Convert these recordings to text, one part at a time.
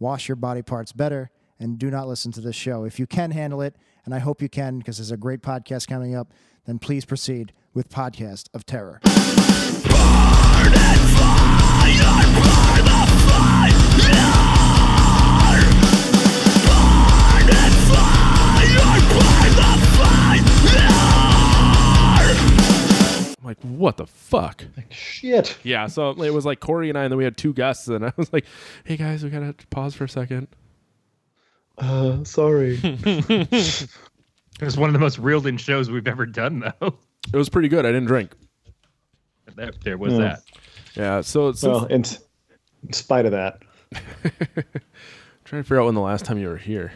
wash your body parts better and do not listen to this show. If you can handle it, and I hope you can because there's a great podcast coming up, then please proceed with Podcast of Terror. I'm like, what the fuck? Like, shit. Yeah, so it was like Corey and I, and then we had two guests, and I was like, hey guys, we gotta pause for a second. Uh, sorry. It was one of the most reeled in shows we've ever done, though. It was pretty good. I didn't drink. There, there was Yeah. that. Yeah, so since, well, in, in spite of that, trying to figure out when the last time you were here.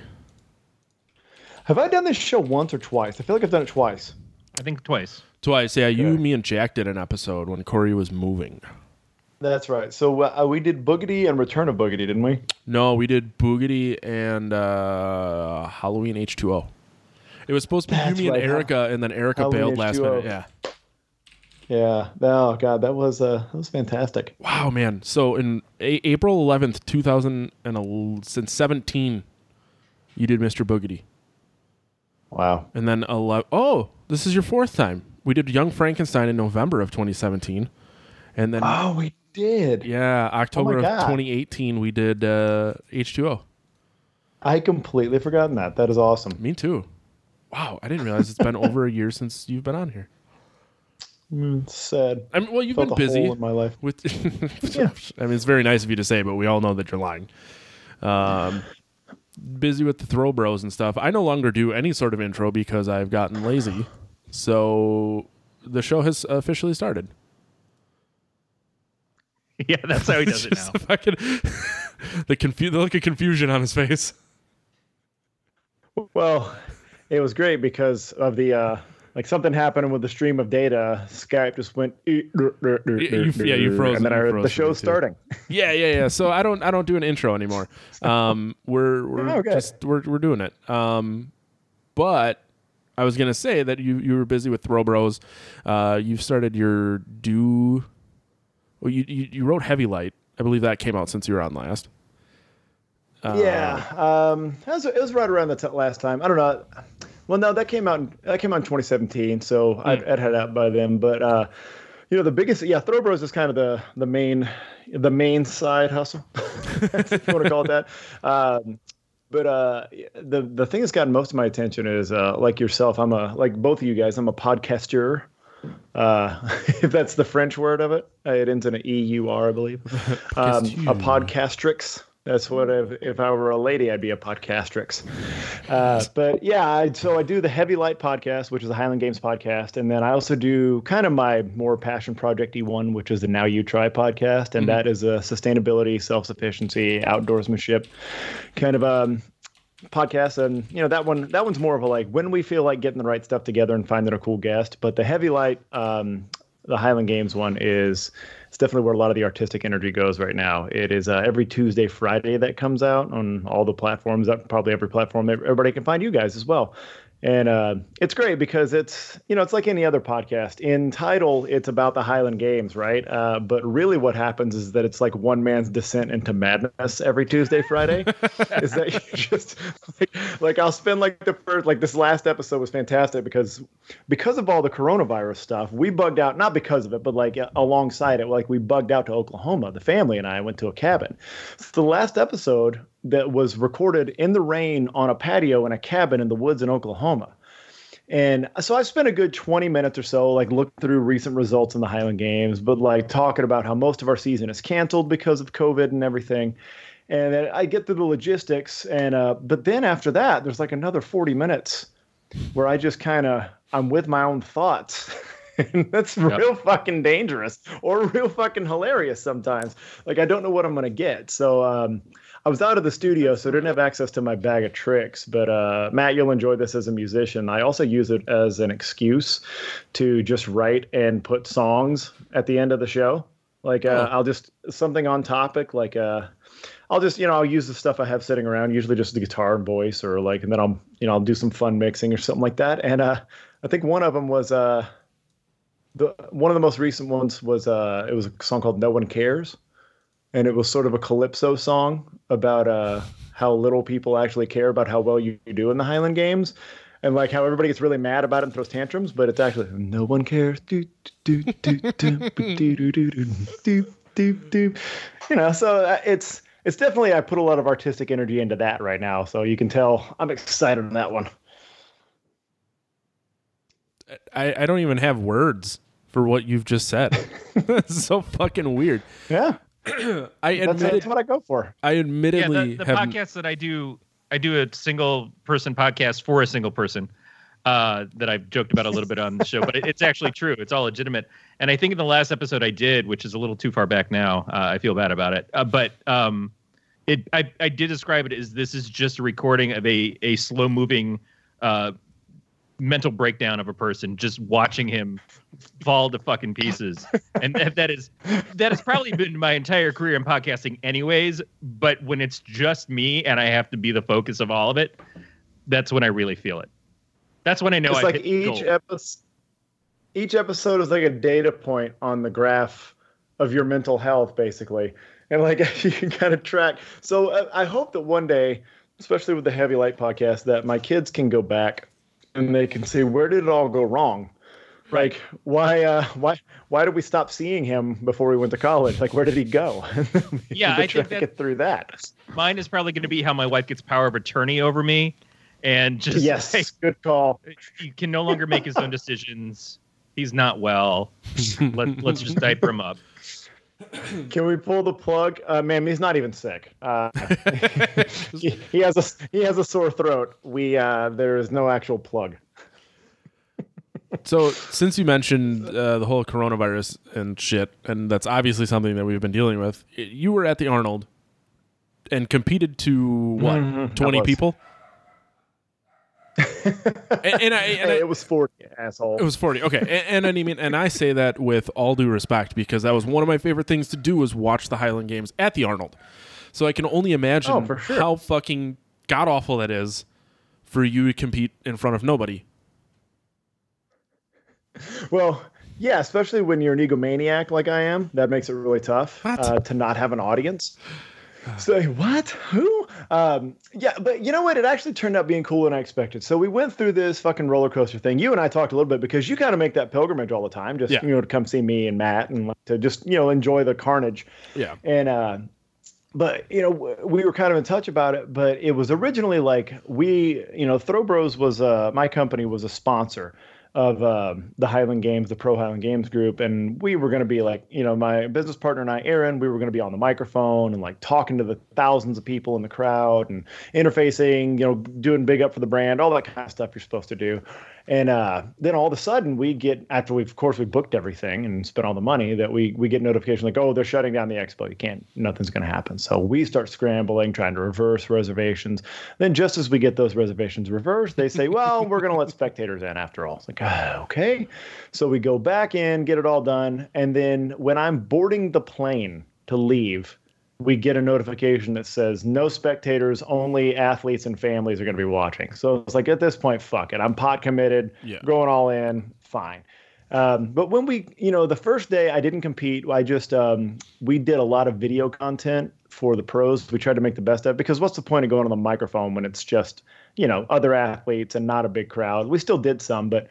have I done this show once or twice? I feel like I've done it twice. I think twice. Twice, yeah. You, Okay. me, and Jack did an episode when Corey was moving. That's right. So uh, we did Boogedy and Return of Boogedy, didn't we? No, we did Boogedy and uh, Halloween H2O. It was supposed to be That's you, me, right, and Hal- Erica, and then Erica Halloween bailed last H2O. minute. Yeah. Yeah. Oh god, that was uh, that was fantastic. Wow, man. So in a- April 11th, 2017, you did Mr. Boogedy. Wow. And then 11. Oh, this is your fourth time. We did Young Frankenstein in November of 2017. And then, Oh, we did. yeah, October of 2018, we did uh, H2O. I completely forgotten that. That is awesome. Me too. Wow, I didn't realize it's been over a year since you've been on here. Mm, sad. I mean, well, you've Felt been busy hole in my life. with. I mean, it's very nice of you to say, but we all know that you're lying. Um, busy with the throw bros and stuff. I no longer do any sort of intro because I've gotten lazy. So the show has officially started. Yeah, that's how he does it now. Just fucking the confu- the look of confusion on his face. Well, it was great because of the uh like something happened with the stream of data. Skype just went. you- yeah, you froze And then I heard the for show starting. Yeah, yeah, yeah. So I don't I don't do an intro anymore. Um, we're we're Okay. just we're we're doing it. Um, but I was gonna say that you you were busy with Throw Bros. Uh, you've started your do. Well, you, you you wrote Heavy Light. I believe that came out since you were on last. Uh, yeah, um, it was, it was right around the t- last time. I don't know. Well, no, that came out. in- That came out in 2017, so I'd, I'd had it out by then. But uh, you know, the biggest, yeah, Throw Bros is kind of the the main the main side hustle, if you want to call it that. Um, but uh, the the thing that's gotten most of my attention is uh, like yourself. I'm a like both of you guys. I'm a podcaster. Uh, if that's the French word of it, it ends in an E U R, I believe. Um, a podcastrix. That's what if, if I were a lady, I'd be a podcastrix. Uh, but yeah, I, so I do the Heavy Light podcast, which is a Highland Games podcast, and then I also do kind of my more passion project E1, which is the Now You Try podcast, and that is a sustainability, self sufficiency, outdoorsmanship kind of um podcast. And you know that one that one's more of a like when we feel like getting the right stuff together and finding a cool guest. But the heavy light um the highland games one is it's definitely where a lot of the artistic energy goes right now. It is uh, every tuesday friday that comes out on all the platforms uh, probably every platform everybody can find you guys as well and uh, it's great because it's you know it's like any other podcast. In title, it's about the Highland Games, right? Uh, but really, what happens is that it's like one man's descent into madness every Tuesday, Friday. is that you just like, like I'll spend like the first like this last episode was fantastic because because of all the coronavirus stuff, we bugged out not because of it, but like alongside it, like we bugged out to Oklahoma. The family and I went to a cabin. So the last episode that was recorded in the rain on a patio in a cabin in the woods in Oklahoma. And so I spent a good 20 minutes or so, like looking through recent results in the Highland Games, but like talking about how most of our season is canceled because of COVID and everything. And then I get through the logistics, and uh, but then after that, there's like another 40 minutes where I just kind of I'm with my own thoughts, and that's Yep. real fucking dangerous or real fucking hilarious sometimes. Like I don't know what I'm gonna get. So um, I was out of the studio, so I didn't have access to my bag of tricks. But uh, Matt, you'll enjoy this as a musician. I also use it as an excuse to just write and put songs at the end of the show. Like uh, Oh. I'll just something on topic, like uh, I'll just you know I'll use the stuff I have sitting around, usually just the guitar and voice, or like, and then I'll you know I'll do some fun mixing or something like that. And uh, I think one of them was uh, the one of the most recent ones was uh, it was a song called "No One Cares," and it was sort of a calypso song about uh, how little people actually care about how well you, you do in the Highland Games. And like how everybody gets really mad about it and throws tantrums, but it's actually no one cares. Do, do, do, do, do, do, do, do, do, do, do. You know, so uh, it's it's definitely I put a lot of artistic energy into that right now. So you can tell I'm excited on that one. I, I don't even have words for what you've just said. it's so fucking weird. Yeah, I that's, admitted, that's what I go for. I Yeah, admittedly the, the have podcast that I do, I do a single person podcast for a single person uh, that I've joked about a little bit on the show, but it, it's actually true. It's all legitimate. And I think in the last episode I did, which is a little too far back now, uh, I feel bad about it. Uh, but um, it, I, I did describe it as this is just a recording of a a slow moving uh, mental breakdown of a person, just watching him fall to fucking pieces. and that, that is that has probably been my entire career in podcasting anyways but when it's just me and i have to be the focus of all of it that's when i really feel it. That's when i know it's I like each episode each episode is like a data point on the graph of your mental health basically. And like you can kind of track. So i hope that one day especially with the heavy light podcast that my kids can go back and they can see where did it all go wrong? Like why uh why why did we stop seeing him before we went to college? Like where did he go? Yeah, I can think track that- it through that. mine is probably going to be how my wife gets power of attorney over me and just yes like, good call. he can no longer make his own decisions. He's not well. Let, let's just diaper him up Can we pull the plug? Uh, man, he's not even sick. Uh, he, he has a he has a sore throat. We uh, there is no actual plug. So, since you mentioned uh, the whole coronavirus and shit, and that's obviously something that we've been dealing with, you were at the Arnold and competed to what, Mhm, 20 people? And, and I, and I, it was forty, asshole. it was 40. Okay. And, and I mean, and I say that with all due respect because that was one of my favorite things to do was watch the Highland Games at the Arnold. So I can only imagine Oh, sure. how fucking god awful that is for you to compete in front of nobody. well, yeah, especially when you're an egomaniac like I am, that makes it really tough uh, to not have an audience. Say what? Who? Um, yeah, but you know what? It actually turned out being cooler than I expected. So we went through this fucking roller coaster thing. You and I talked a little bit because you kind of make that pilgrimage all the time, just Yeah. you know, to come see me and Matt and like, to just you know enjoy the carnage. Yeah. And uh, but you know we were kind of in touch about it. But it was originally like we, you know, Throw Bros was uh, my company was a sponsor of um, the Highland Games, the Pro Highland Games group, and we were going to be like, you know, my business partner and I, Aaron, we were going to be on the microphone and like talking to the thousands of people in the crowd and interfacing, you know, doing big up for the brand, all that kind of stuff you're supposed to do. And uh, then all of a sudden, we get after we've, of course, we booked everything and spent all the money that we we get notification like, oh, they're shutting down the expo. You can't, nothing's going to happen. So we start scrambling, trying to reverse reservations. Then just as we get those reservations reversed, they say, well, we're going to let spectators in after all. It's like, ah, okay. So we go back in, get it all done, and then when I'm boarding the plane to leave, we get a notification that says no spectators, only athletes and families are going to be watching. So it's like at this point, fuck it. I'm pot committed, Yeah. going all in, fine. Um, but when we, you know, the first day I didn't compete. I just um, we did a lot of video content for the pros. We tried to make the best of it because what's the point of going on the microphone when it's just you know other athletes and not a big crowd? We still did some, but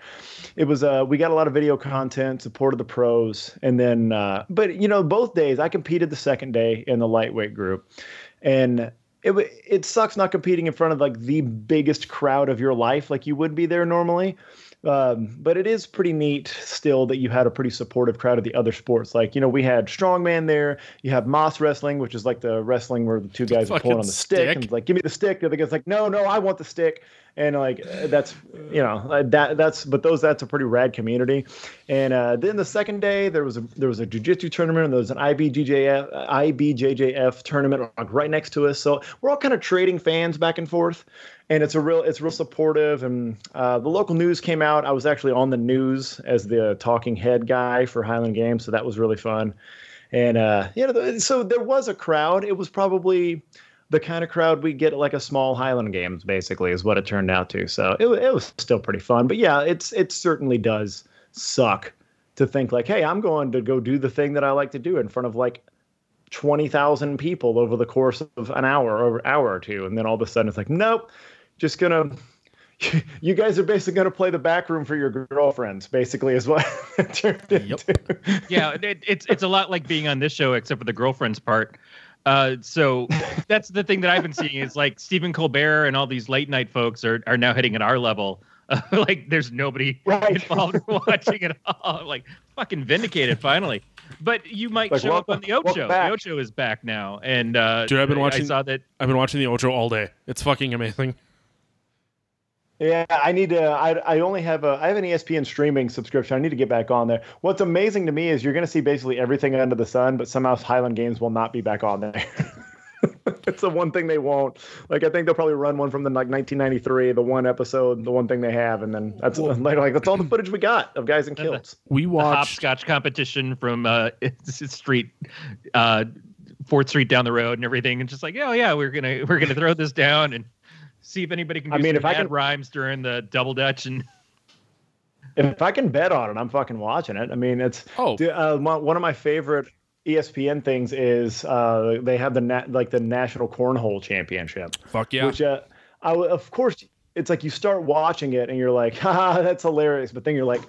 it was uh, we got a lot of video content, supported the pros, and then uh, but you know both days I competed the second day in the lightweight group, and it it sucks not competing in front of like the biggest crowd of your life like you would be there normally. Um, but it is pretty neat still that you had a pretty supportive crowd of the other sports. Like, you know, we had strongman there. You have Mas wrestling, which is like the wrestling where the two guys are pulling on the stick. stick. and like, give me the stick. The other guy's like, no, no, I want the stick. And like that's you know that that's but those that's a pretty rad community. And uh, then the second day there was a there was a jujitsu tournament and there was an IBJJF IBJJF tournament like right next to us. So we're all kind of trading fans back and forth and it's a real it's real supportive. And uh, the local news came out. I was actually on the news as the talking head guy for highland games so that was really fun. And uh, you know so there was a crowd. It was probably the kind of crowd we get at like a small highland games basically is what it turned out to. So it, it was still pretty fun. But yeah it's it certainly does suck to think like hey i'm going to go do the thing that i like to do in front of like 20,000 people over the course of an hour or hour or two. And then all of a sudden it's like, nope, just gonna, you guys are basically gonna play the back room for your girlfriends, basically, is what it turned into. yeah, it, it's it's a lot like being on this show, except for the girlfriends part. Uh, so that's the thing that I've been seeing is like Stephen Colbert and all these late night folks are are now hitting at our level. Uh, like there's nobody Right. involved watching at all. Like fucking vindicated finally. But you might Like, show up on the Ocho. The Ocho is back now, and uh, Dude, I've been watching- I saw that. I've been watching the Ocho all day. It's fucking amazing. Yeah, I need to. I, I only have a. I have an ESPN streaming subscription. I need to get back on there. What's amazing to me is you're going to see basically everything under the sun, but somehow Highland Games will not be back on there. it's the one thing they won't. Like I think they'll probably run one from the like 1993, the one episode, the one thing they have, and then that's like, like that's all the footage we got of guys in kilts. We the watched. hopscotch competition from uh, street, uh, Fourth Street down the road and everything, and just like, oh yeah, we're gonna we're gonna throw this down and see if anybody can do I mean, some if I bad can- rhymes during the double dutch and If I can bet on it, I'm fucking watching it. I mean, it's Oh. Dude, uh, my, one of my favorite ESPN things is uh, they have the nat- like the National Cornhole Championship. Fuck yeah. Which, uh, I w- of course, it's like you start watching it and you're like, haha, that's hilarious. But then you're like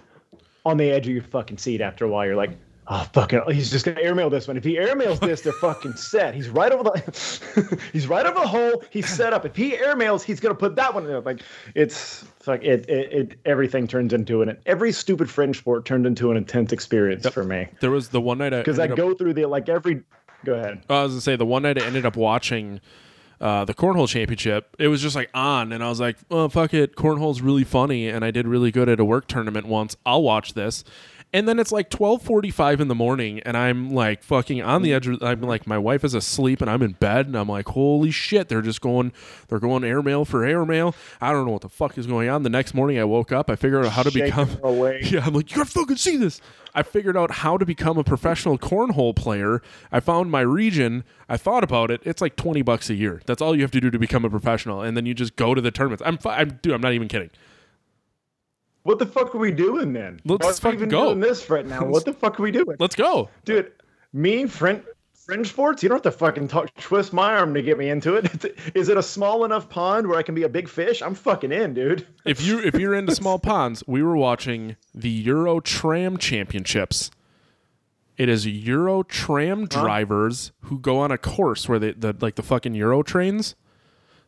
on the edge of your fucking seat after a while. You're like, oh, fucking, he's just going to airmail this one. If he airmails this, they're fucking set. He's right over the, he's right over the hole. He's set up. If he airmails, he's going to put that one in. there. Like, it's like, it, it, it, everything turns into an, every stupid fringe sport turned into an intense experience for me. there was the one night I Because I ended up- go through the, like, every, go ahead. I was gonna say the one night I ended up watching uh, the cornhole championship. It was just like on, and I was like, "Oh fuck it, cornhole's really funny," and I did really good at a work tournament once. I'll watch this. And then it's like twelve forty five in the morning, and I'm like fucking on the edge. Of, I'm like, my wife is asleep, and I'm in bed, and I'm like, holy shit, they're just going, they're going airmail for airmail. I don't know what the fuck is going on. The next morning, I woke up, I figured out how to Shaking become away. yeah, I'm like, you gotta fucking see this. I figured out how to become a professional cornhole player. I found my region. I thought about it. It's like 20 bucks a year. That's all you have to do to become a professional. And then you just go to the tournaments. I'm, I'm dude, I'm not even kidding. What the fuck are we doing then? Let's Why fucking even go. doing this right now. What the fuck are we doing? Let's go. Dude, me, fringe, fringe sports, you don't have to fucking talk, twist my arm to get me into it. Is it a small enough pond where I can be a big fish? I'm fucking in, dude. If you if you're into small ponds, we were watching the Euro Tram Championships. It is Euro Tram drivers who go on a course where they the like the fucking Euro trains.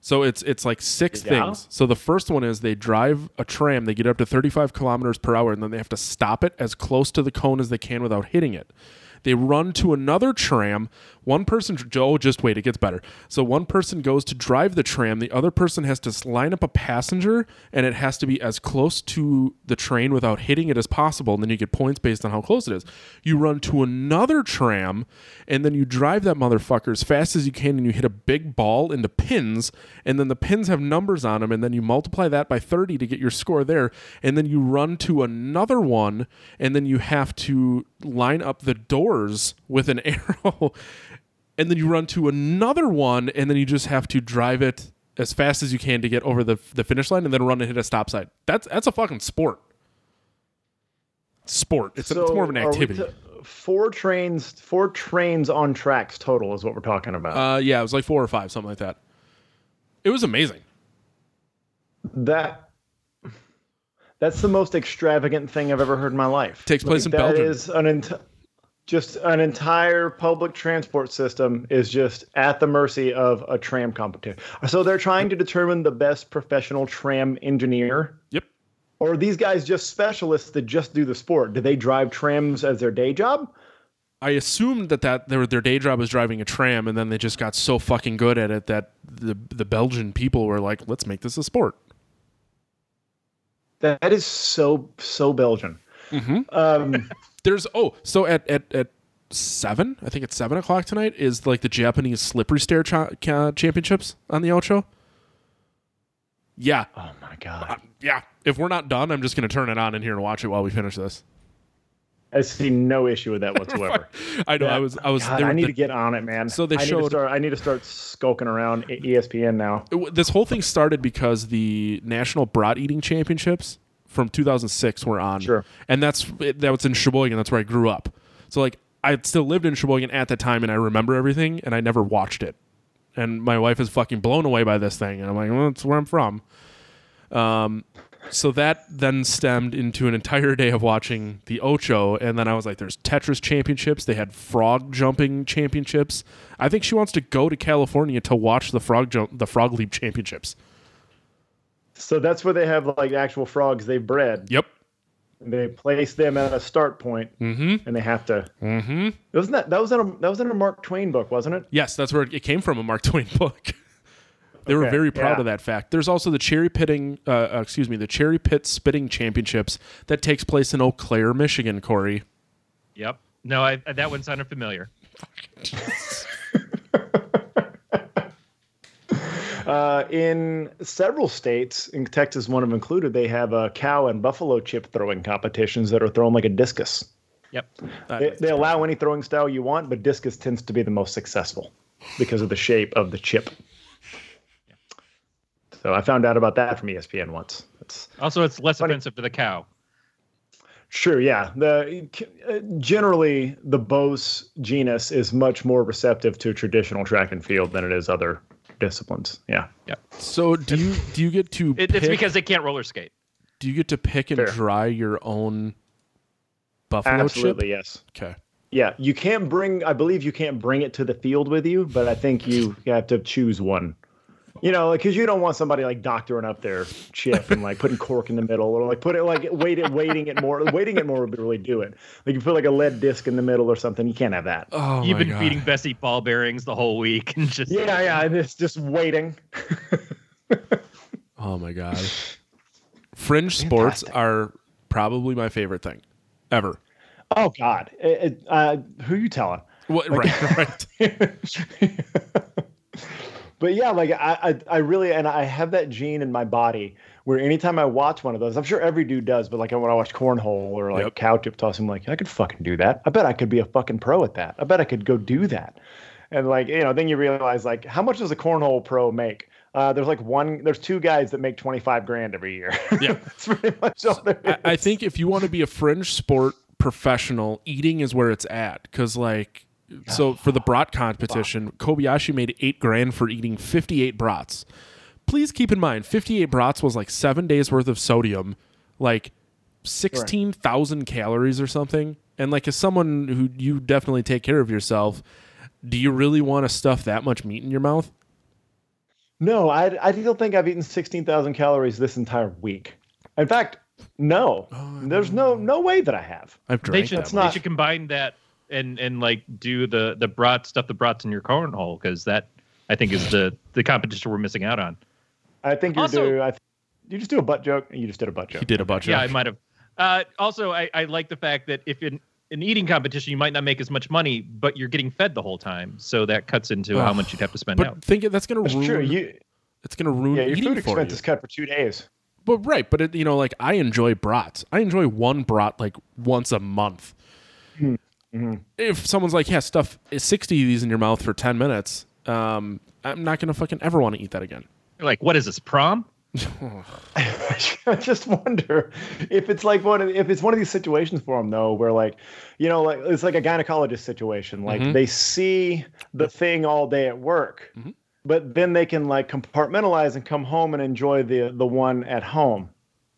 So it's it's like six Yeah. things. So the first one is they drive a tram, they get up to 35 kilometers per hour, and then they have to stop it as close to the cone as they can without hitting it. They run to another tram. One person, Joe, just wait, it gets better. So one person goes to drive the tram. The other person has to line up a passenger, and it has to be as close to the train without hitting it as possible. And then you get points based on how close it is. You run to another tram, and then you drive that motherfucker as fast as you can, and you hit a big ball into pins, and then the pins have numbers on them, and then you multiply that by 30 to get your score there, and then you run to another one, and then you have to line up the doors with an arrow, and then you run to another one, and then you just have to drive it as fast as you can to get over the, the finish line, and then run and hit a stop sign. That's that's a fucking sport. Sport. It's, a, it's more of an activity. t- four trains, four trains on tracks total is what we're talking about. uh, yeah, it was like four or five, something like that. It was amazing. that that's the most extravagant thing I've ever heard in my life. Takes place in That Belgium. is an ent- just an entire public transport system is just at the mercy of a tram competition. So they're trying to determine the best professional tram engineer. Yep. Or are these guys just specialists that just do the sport? Do they drive trams as their day job? I assumed that that their their day job was driving a tram, and then they just got so fucking good at it that the the Belgian people were like, "Let's make this a sport." That is so so Belgian. Um, There's oh, so at at at seven, I think it's seven o'clock tonight is like the Japanese slippery stair cha- ca- championships on the Ocho. Yeah, oh my god, uh, yeah. If we're not done, I'm just gonna turn it on in here and watch it while we finish this. I see no issue with that whatsoever. I know I was I was God, they I need the- to get on it, man. So they I Need showed- to start, I need to start skulking around ESPN now. it this whole thing started because the National Brat Eating Championships from 2006 were on. Sure. And that's that was in Sheboygan. That's where I grew up. So like I still lived in Sheboygan at the time, and I remember everything, and I never watched it. And my wife is fucking blown away by this thing, and I'm like, well, that's where I'm from. Um, so that then stemmed into an entire day of watching the Ocho, and then I was like, "There's Tetris championships. They had frog jumping championships. I think she wants to go to California to watch the frog jump, the frog leap championships. So that's where they have like actual frogs they bred. Yep. They place them at a start point, Mm-hmm. and they have to. Mm-hmm. Wasn't that that was in a that was in a Mark Twain book, wasn't it? Yes, that's where it came from, a Mark Twain book. they were Okay, very proud yeah. of that fact. There's also the cherry pitting, uh, uh, excuse me, the cherry pit spitting championships that takes place in Eau Claire, Michigan. Corey. Yep. No, I, that one sounded familiar. Uh, in several states, in Texas, one of them included, they have a cow and buffalo chip throwing competitions that are thrown like a discus. Yep. They, they allow any throwing style you want, but discus tends to be the most successful because of the shape of the chip. So I found out about that from ESPN once. It's Also, it's less Funny. offensive to the cow. Sure, yeah. The uh, generally the Bos genus is much more receptive to traditional track and field than it is other disciplines. Yeah. yeah. So do you do you get to It, it's because they can't roller skate. do you get to pick and Fair. dry your own buffalo Absolutely, chip? yes. Okay. Yeah, you can't bring I believe you can't bring it to the field with you, but I think you, you have to choose one. You know, like cuz you don't want somebody like doctoring up their chip and like putting cork in the middle or like put it like weight it weighting it more waiting it more would really do it. Like you put like a lead disc in the middle or something, you can't have that. Oh You've my been God. feeding Bessie ball bearings the whole week and just Yeah, yeah, and it's just waiting. Oh my god. Fringe sports are probably my favorite thing ever. Oh God, It- it- uh, who you telling? What, right, right. But yeah, like I, I, I really, and I have that gene in my body where anytime I watch one of those, I'm sure every dude does, but like when I watch cornhole or like Yep. cow tip tossing, I'm like, I could fucking do that. I bet I could be a fucking pro at that. I bet I could go do that. And like, you know, then you realize like, how much does a cornhole pro make? Uh, there's like one, there's two guys that make 25 grand every year. Yeah. That's pretty much all there is. I, I think if you want to be a fringe sport professional, eating is where it's at. Because like, so ah. for the brat competition, Kobayashi made eight grand for eating 58 brats. Please keep in mind, 58 brats was like seven days worth of sodium, like 16,000 calories or something. And like, as someone who you definitely take care of yourself, do you really want to stuff that much meat in your mouth? No, I, I don't think I've eaten 16,000 calories this entire week. In fact, no, oh, there's no no way that I have. I've they drank should that they should combine that and and like do the the brat stuff the brats in your cornhole because that I think is the the competition we're missing out on. I think you Also- do. I th- you just do a butt joke. and You just did a butt joke. You did a butt joke. Yeah, I might have. Uh, also, I, I like the fact that if in an eating competition, you might not make as much money, but you're getting fed the whole time, so that cuts into how much you'd have to spend But out. think that's gonna That's ruin. true. You, it's gonna ruin yeah, your eating food for expense you. is cut for two days. But right, but it, you know, like I enjoy brats. I enjoy one brat like once a month. Mm-hmm. If someone's like, "Yeah, stuff is sixty of these in your mouth for ten minutes," um, I'm not gonna fucking ever want to eat that again. You're like, what is this prom? I just wonder if it's like one of, if it's one of these situations for them though, where like, you know, like it's like a gynecologist situation. Like Mhm. they see the thing all day at work, Mhm. but then they can like compartmentalize and come home and enjoy the the one at home.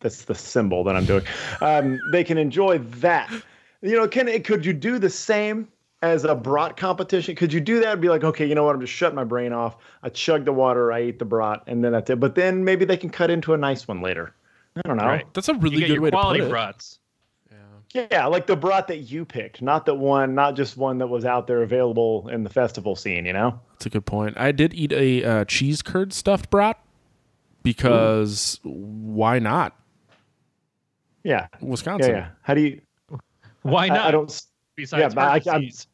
That's the symbol that I'm doing. Um, they can enjoy that. You know, can it could you do the same as a brat competition? Could you do that and be like, okay, you know what? I'm just shutting my brain off. I chug the water, I eat the brat, and then that's it. But then maybe they can cut into a nice one later. I don't know. Right. That's a really you good your way to put quality it. brats. Yeah, like the brat that you picked, not the one, not just one that was out there available in the festival scene. You know. That's a good point. I did eat a uh, cheese curd stuffed brat because why not? Yeah. Yeah. Wisconsin. Yeah. How do you? Why not? I don't. Besides but I- heart I'm- disease.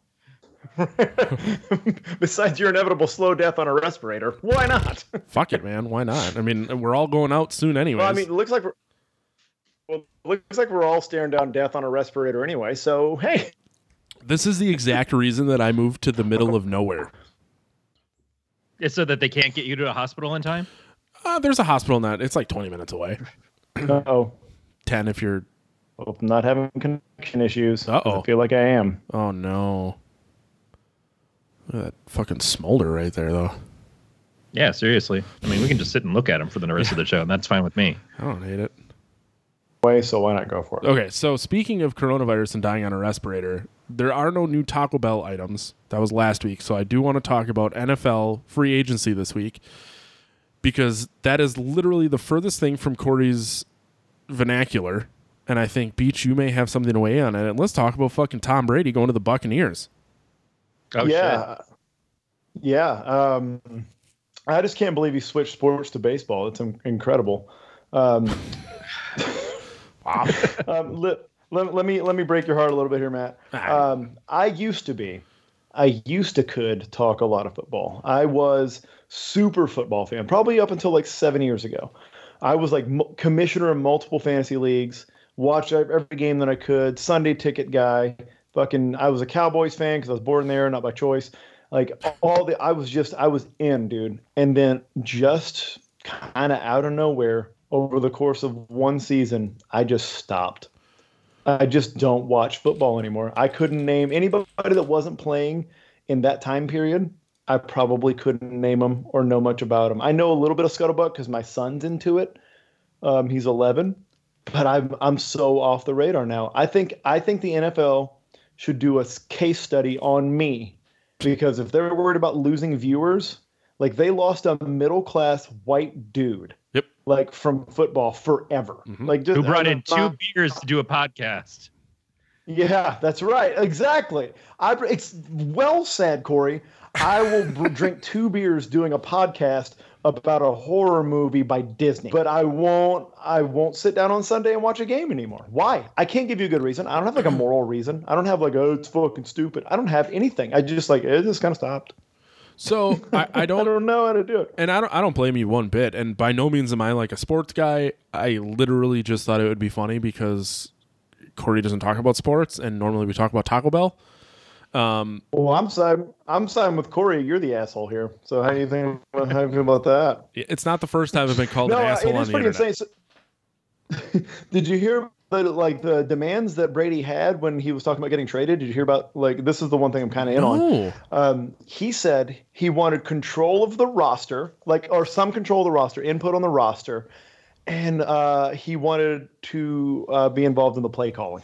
Besides your inevitable slow death on a respirator, why not? Fuck it, man. Why not? I mean, we're all going out soon anyway. well, I mean, it looks like we're. Well, it looks like we're all staring down death on a respirator anyway. So hey, this is the exact reason that I moved to the middle of nowhere. It's so that they can't get you to a hospital in time. Uh, there's a hospital in that. It's like 20 minutes away. oh, 10 if you're. Hope I'm not having connection issues. Uh-oh. I feel like I am. Oh, no. Look at that fucking smolder right there, though. Yeah, seriously. I mean, we can just sit and look at them for the rest of the show, and that's fine with me. I don't hate it. Way, so why not go for it? Okay, so speaking of coronavirus and dying on a respirator, there are no new Taco Bell items. That was last week. So I do want to talk about NFL free agency this week because that is literally the furthest thing from Corey's vernacular. And I think Beech, you may have something to weigh on it. And Let's talk about fucking Tom Brady going to the Buccaneers. Oh, yeah, yeah. Um, I just can't believe he switched sports to baseball. It's in- incredible. Um, Wow. um, let, let, let me let me break your heart a little bit here, Matt. Um, I used to be, I used to could talk a lot of football. I was super football fan, probably up until like seven years ago. I was like m- commissioner of multiple fantasy leagues. Watched every game that I could. Sunday ticket guy. Fucking, I was a Cowboys fan because I was born there, not by choice. Like all the, I was just, I was in, dude. And then just kind of out of nowhere, over the course of one season, I just stopped. I just don't watch football anymore. I couldn't name anybody that wasn't playing in that time period. I probably couldn't name them or know much about them. I know a little bit of scuttlebutt because my son's into it. Um, he's 11, but I'm I'm so off the radar now. I think I think the NFL should do a case study on me because if they're worried about losing viewers, like they lost a middle class white dude Yep. like from football forever. Mm-hmm. Like just Who brought in two not- beers to do a podcast? Yeah, that's right. Exactly. I it's well said, Corey. I will drink two beers doing a podcast about a horror movie by Disney, but I won't. I won't sit down on Sunday and watch a game anymore. Why? I can't give you a good reason. I don't have like a moral reason. I don't have like oh it's fucking stupid. I don't have anything. I just like it just kind of stopped. So I, I I don't I don't know how to do it. and I don't I don't blame you one bit. And by no means am I like a sports guy. I literally just thought it would be funny because Corey doesn't talk about sports, and normally we talk about Taco Bell. Well, I'm siding. I'm siding with Corey. You're the asshole here. So how do you think? How you feel about that? It's not the first time I've been called No, an asshole it on is the pretty insane. So- did you hear the like the demands that Brady had when he was talking about getting traded? Did you hear about like this is the one thing I'm kind of in on. Um, he said he wanted control of the roster, like or some control of the roster, input on the roster, and uh, he wanted to uh, be involved in the play calling.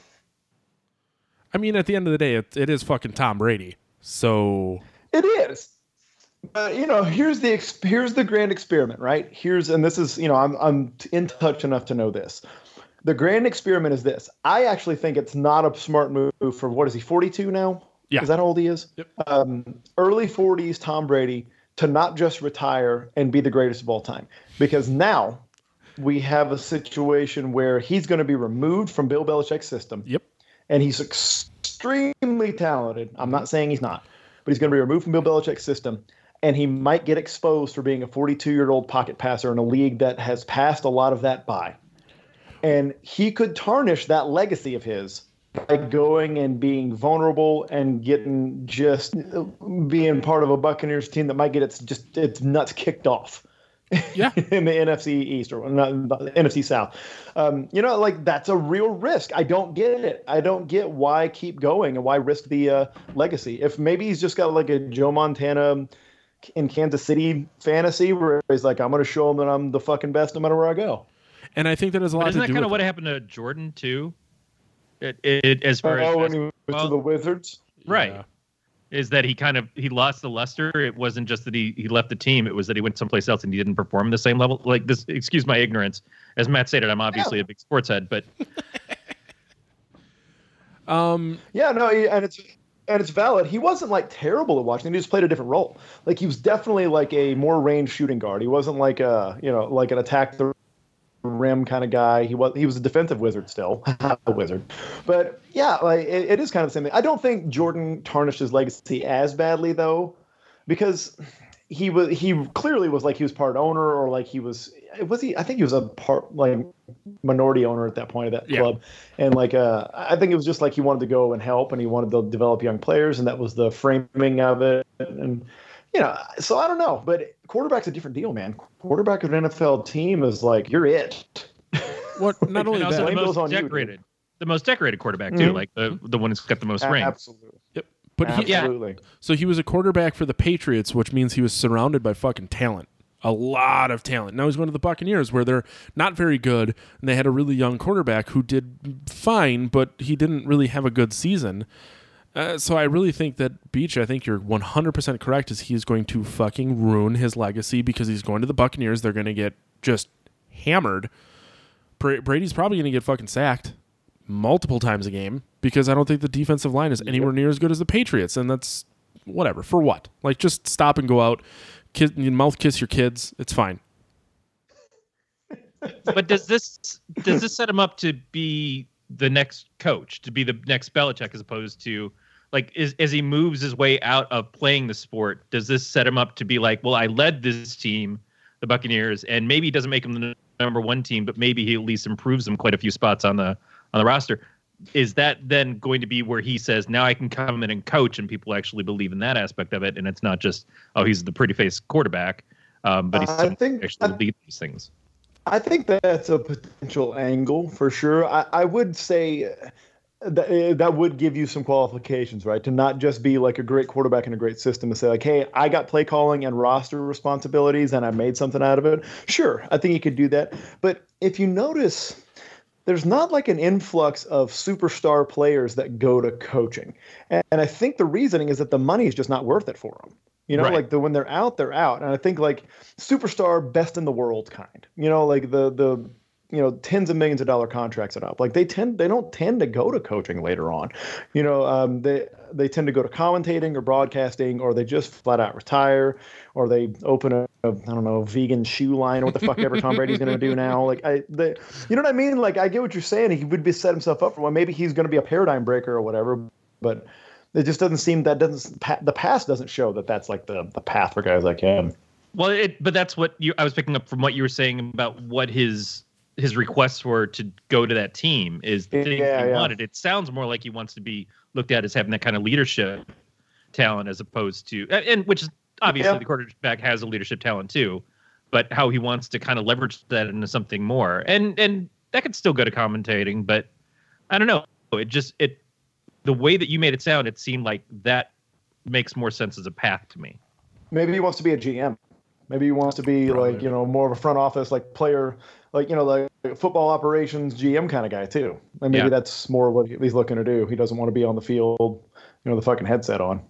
I mean, at the end of the day, it, it is fucking Tom Brady. So It is. But you know, here's the ex- here's the grand experiment, right? Here's and this is you know I'm I'm in touch enough to know this. The grand experiment is this. I actually think it's not a smart move for what is he 42 now? Yeah. Is that how old he is? Yep. Um, early 40s Tom Brady to not just retire and be the greatest of all time because now we have a situation where he's going to be removed from Bill Belichick's system yep. And he's extremely talented. I'm not saying he's not, but he's going to be removed from Bill Belichick's system, and he might get exposed for being a 42 year old pocket passer in a league that has passed a lot of that by. And he could tarnish that legacy of his by going and being vulnerable and getting just being part of a Buccaneers team that might get its just its nuts kicked off Yeah. in the NFC East or not, not- NFC South. Um, you know, like that's a real risk. I don't get it. I don't get why keep going and why risk the uh, legacy. If maybe he's just got like a Joe Montana in Kansas City fantasy where he's like, I'm going to show him that I'm the fucking best no matter where I go. And I think that is a lot But isn't to that kind of what it. happened to Jordan too? It, it as far Oh, as when he was well, to the Wizards. right? Yeah. Is that he kind of he lost the luster. It wasn't just that he he left the team; it was that he went someplace else and he didn't perform the same level. Like this, excuse my ignorance. As Matt stated, I'm obviously a big sports head, but Um, Yeah, no, he- and it's and it's valid. He wasn't like terrible at Washington. He just played a different role. Like he was definitely like a more range shooting guard. He wasn't like a you know like an attack the rim kind of guy. He was he was a defensive wizard still, a wizard. But yeah, like it, it is kind of the same thing. I don't think Jordan tarnished his legacy as badly though, because he was he clearly was like he was part owner or like he was was he I think he was a part like minority owner at that point of that Yeah. club and like uh I think it was just like he wanted to go and help and he wanted to develop young players and that was the framing of it and you know so I don't know but quarterback's a different deal man quarterback of an NFL team is like you're it what? Not only and also that, the Blame most goes on you, decorated, the most decorated quarterback too, Mhm. like the the one who's got the most rings. absolutely Yep. but he, absolutely So he was a quarterback for the Patriots, which means he was surrounded by fucking talent. A lot of talent. Now he's going to the Buccaneers where they're not very good and they had a really young quarterback who did fine, but he didn't really have a good season. Uh, so I really think that Beech, I think you're 100% correct, is he's going to fucking ruin his legacy because he's going to the Buccaneers. They're going to get just hammered. Bra- Brady's probably going to get fucking sacked multiple times a game because I don't think the defensive line is anywhere near as good as the Patriots, and that's whatever. For what? Like, just stop and go out, kiss, mouth kiss your kids. It's fine. but does this does this set him up to be the next coach, to be the next Belichick, as opposed to like is, as he moves his way out of playing the sport? Does this set him up to be like, well, I led this team, the Buccaneers, and maybe he doesn't make them the number one team, but maybe he at least improves them quite a few spots on the on the roster. Is that then going to be where he says, now I can come in and coach, and people actually believe in that aspect of it, and it's not just, oh, he's the pretty face quarterback, um, but he's I think- actually I- lead these things. I think that's a potential angle for sure. I, I would say that eh, that would give you some qualifications, right? To not just be like a great quarterback in a great system and say like, hey, I got play calling and roster responsibilities and I made something out of it. Sure, I think you could do that. But if you notice, there's not like an influx of superstar players that go to coaching, and, and I think the reasoning is that the money is just not worth it for them. You know, Right. like the when they're out, they're out, and I think like superstar, best in the world kind. You know, like the the you know tens of millions of dollar contracts that up. Like they tend they don't tend to go to coaching later on. You know, um, they they tend to go to commentating or broadcasting, or they just flat out retire, or they open a, a I don't know vegan shoe line or what the fuck ever Tom Brady's going to do now. Like I, they, you know what I mean? Like I get what you're saying. He would be set himself up for one. Maybe he's going to be a paradigm breaker or whatever, but. It just doesn't seem that doesn't the past doesn't show that that's like the the path for guys like him. Well, it, but that's what you. I was picking up from what you were saying about what his his requests were to go to that team is the thing Yeah, he yeah. wanted. It sounds more like he wants to be looked at as having that kind of leadership talent, as opposed to and, which is obviously Yeah. the quarterback has a leadership talent too, but how he wants to kind of leverage that into something more, and and that could still go to commentating, but I don't know. It just it the way that you made it sound, it seemed like that makes more sense as a path to me. Maybe he wants to be a GM. Maybe he wants to be Probably. like you know more of a front office like player, like you know like football operations GM kind of guy too. And maybe Yeah. that's more what he's looking to do. He doesn't want to be on the field, you know, with the fucking headset on.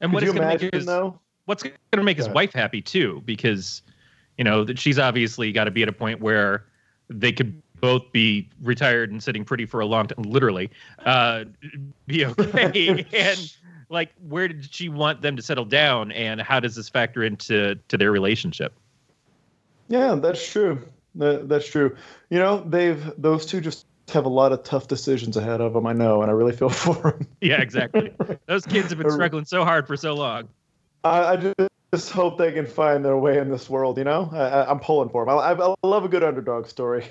And Could what you going to make imagine his though? what's going to make his Go ahead. wife happy too because you know that she's obviously got to be at a point where they could both be retired and sitting pretty for a long time literally uh be okay and like where did she want them to settle down and how does this factor into to their relationship Yeah, that's true. That, that's true. You know, they've those two just have a lot of tough decisions ahead of them. I know, and I really feel for them. yeah exactly those kids have been struggling so hard for so long I, I just hope they can find their way in this world. You know, I, I'm pulling for them. I, I love a good underdog story.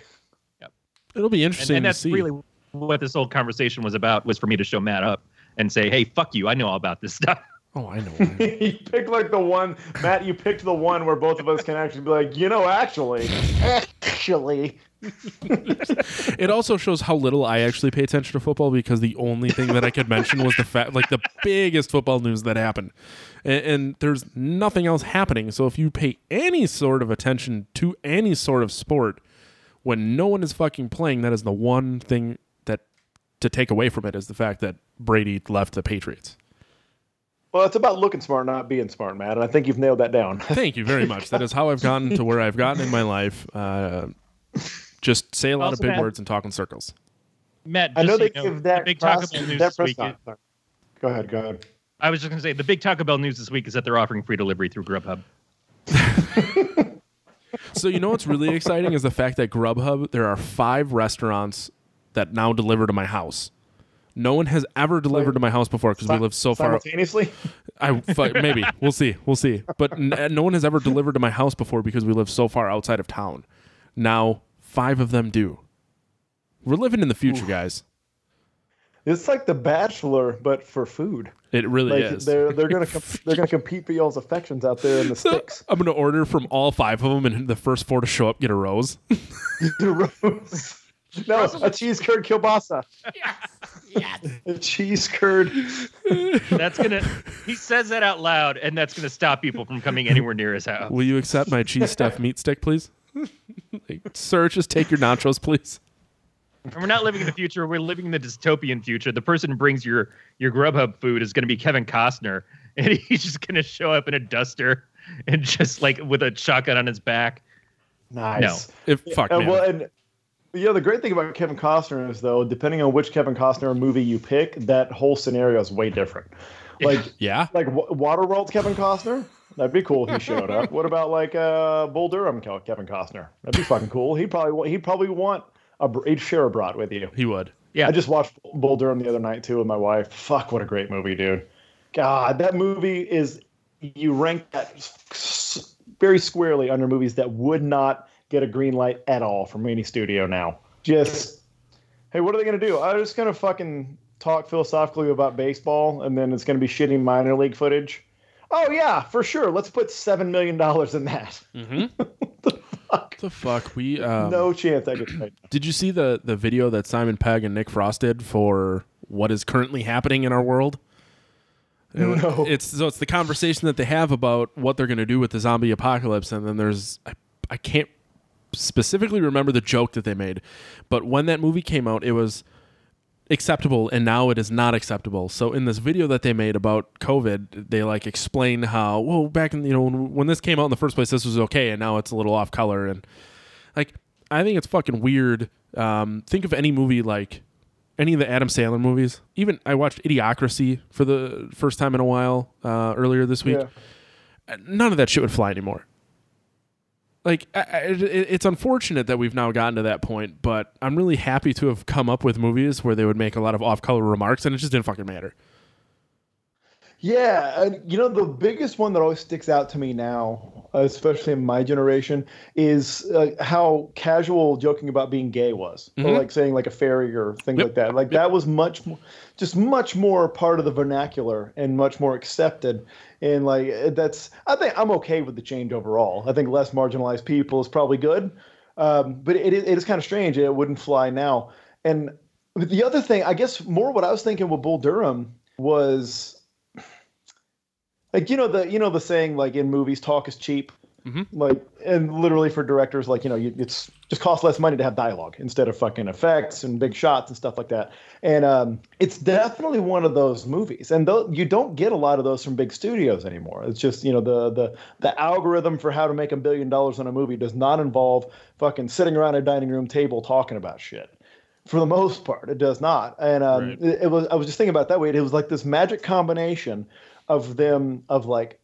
It'll be and, interesting and that's to see. really what this whole conversation was about was for me to show matt up and say hey fuck you i know all about this stuff oh, I know. I know. you picked like the one, Matt. You picked the one where both of us can actually be like, you know, actually, actually. it also shows how little I actually pay attention to football because the only thing that I could mention was the fact, like the biggest football news that happened, and, and there's nothing else happening. So if you pay any sort of attention to any sort of sport when no one is fucking playing, that is the one thing that to take away from it is the fact that Brady left the Patriots. Well, it's about looking smart, not being smart, Matt. And I think you've nailed that down. Thank you very much. That is how I've gotten to where I've gotten in my life. Uh, just say a lot Also, of big Matt- words and talk in circles. Matt, I just know so they you know, give the that big Taco Bell news this week. con- Go ahead, go ahead. I was just going to say the big Taco Bell news this week is that they're offering free delivery through Grubhub. So you know what's really exciting is the fact that Grubhub there are five restaurants that now deliver to my house. No one has ever delivered to my house before because we live so far. simultaneously. I maybe we'll see, we'll see. But n- uh, no one has ever delivered to my house before because we live so far outside of town. Now five of them do. We're living in the future, guys. It's like The Bachelor, but for food. It really Like is. they're they're gonna com- they're gonna compete for y'all's affections out there in the sticks. I'm gonna order from all five of them, and the first four to show up get a rose. no, a cheese curd kielbasa. Yeah, A cheese curd. That's gonna. he says that out loud, and that's gonna stop people from coming anywhere near his house. Will you accept my cheese stuffed meat stick, please? Like, Sir, just take your nachos, please. And we're not living in the future. We're living in the dystopian future. The person who brings your your Grubhub food is going to be Kevin Costner, and he's just going to show up in a duster and just like with a shotgun on his back. Nice. If fuck And, man. well, and yeah, the great thing about Kevin Costner is though, depending on which Kevin Costner movie you pick, that whole scenario is way different. Like yeah. like Wa- Waterworld's Kevin Costner. That'd be cool if he showed up. What about like uh, Bull Durham Kevin Costner? That'd be fucking cool. He'd probably wa- he'd probably want a br- he'd share a brat with you. He would. Yeah, I just watched Bull Durham the other night too with my wife. Fuck, what a great movie, dude. God, that movie is you rank that very squarely under movies that would not get a green light at all from any studio now. Just hey, what are they gonna do? I'm just gonna fucking talk philosophically about baseball, and then it's gonna be shitty minor league footage. Oh yeah, for sure. Let's put seven million dollars in that. Mm-hmm. What the fuck? We um, no chance I get paid. Did you see the the video that Simon Pegg and Nick Frost did for what is currently happening in our world? It No. It's so it's the conversation that they have about what they're going to do with the zombie apocalypse, and then there's I, I can't specifically remember the joke that they made, but when that movie came out, it was acceptable and now it is not acceptable. So in this video that they made about COVID, they like explain how well back in you know when, when this came out in the first place, this was okay, and now it's a little off color and like I think it's fucking weird. Um, think of any movie like any of the Adam Sandler movies. Even I watched Idiocracy for the first time in a while uh, earlier this week. Yeah. None of that shit would fly anymore. Like it's unfortunate that we've now gotten to that point, but I'm really happy to have come up with movies where they would make a lot of off-color remarks, and it just didn't fucking matter. Yeah, and you know the biggest one that always sticks out to me now, especially in my generation, is uh, how casual joking about being gay was, or Mhm. like saying like a fairy or things Yep. like that. Like that was much, more, just much more part of the vernacular and much more accepted. And like uh, that's, I think I'm okay with the change overall. I think less marginalized people is probably good, um, but it, it is kind of strange. It wouldn't fly now. And the other thing, I guess, more what I was thinking with Bull Durham was like you know the you know the saying like in movies talk is cheap? Mhm. like and literally for directors like you know you, it's just costs less money to have dialogue instead of fucking effects and big shots and stuff like that. And um, it's definitely one of those movies. And though you don't get a lot of those from big studios anymore. It's just you know the the the algorithm for how to make a billion dollars on a movie does not involve fucking sitting around a dining room table talking about shit. For the most part it does not. And um, Right. it, it was i was just thinking about that way. It was like this magic combination of them of like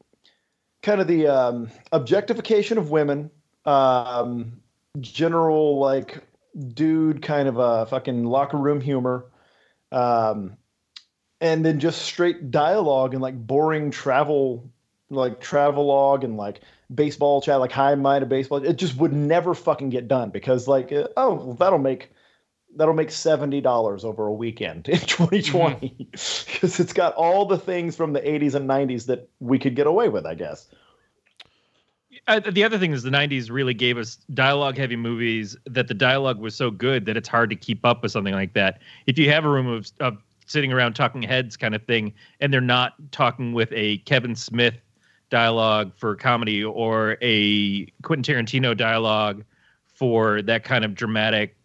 kind of the um, objectification of women um, general like dude kind of a fucking locker room humor um, and then just straight dialogue and like boring travel like travelogue and like baseball chat like high minded baseball? It just would never fucking get done because like oh well, that'll make that'll make $70 over a weekend in 2020 because it's got all the things from the 80s and 90s that we could get away with i guess. Uh, the other thing is the 90s really gave us dialogue heavy movies that the dialogue was so good that it's hard to keep up with something like that. If you have a room of, of sitting around talking heads kind of thing, and they're not talking with a Kevin Smith dialogue for comedy or a Quentin Tarantino dialogue for that kind of dramatic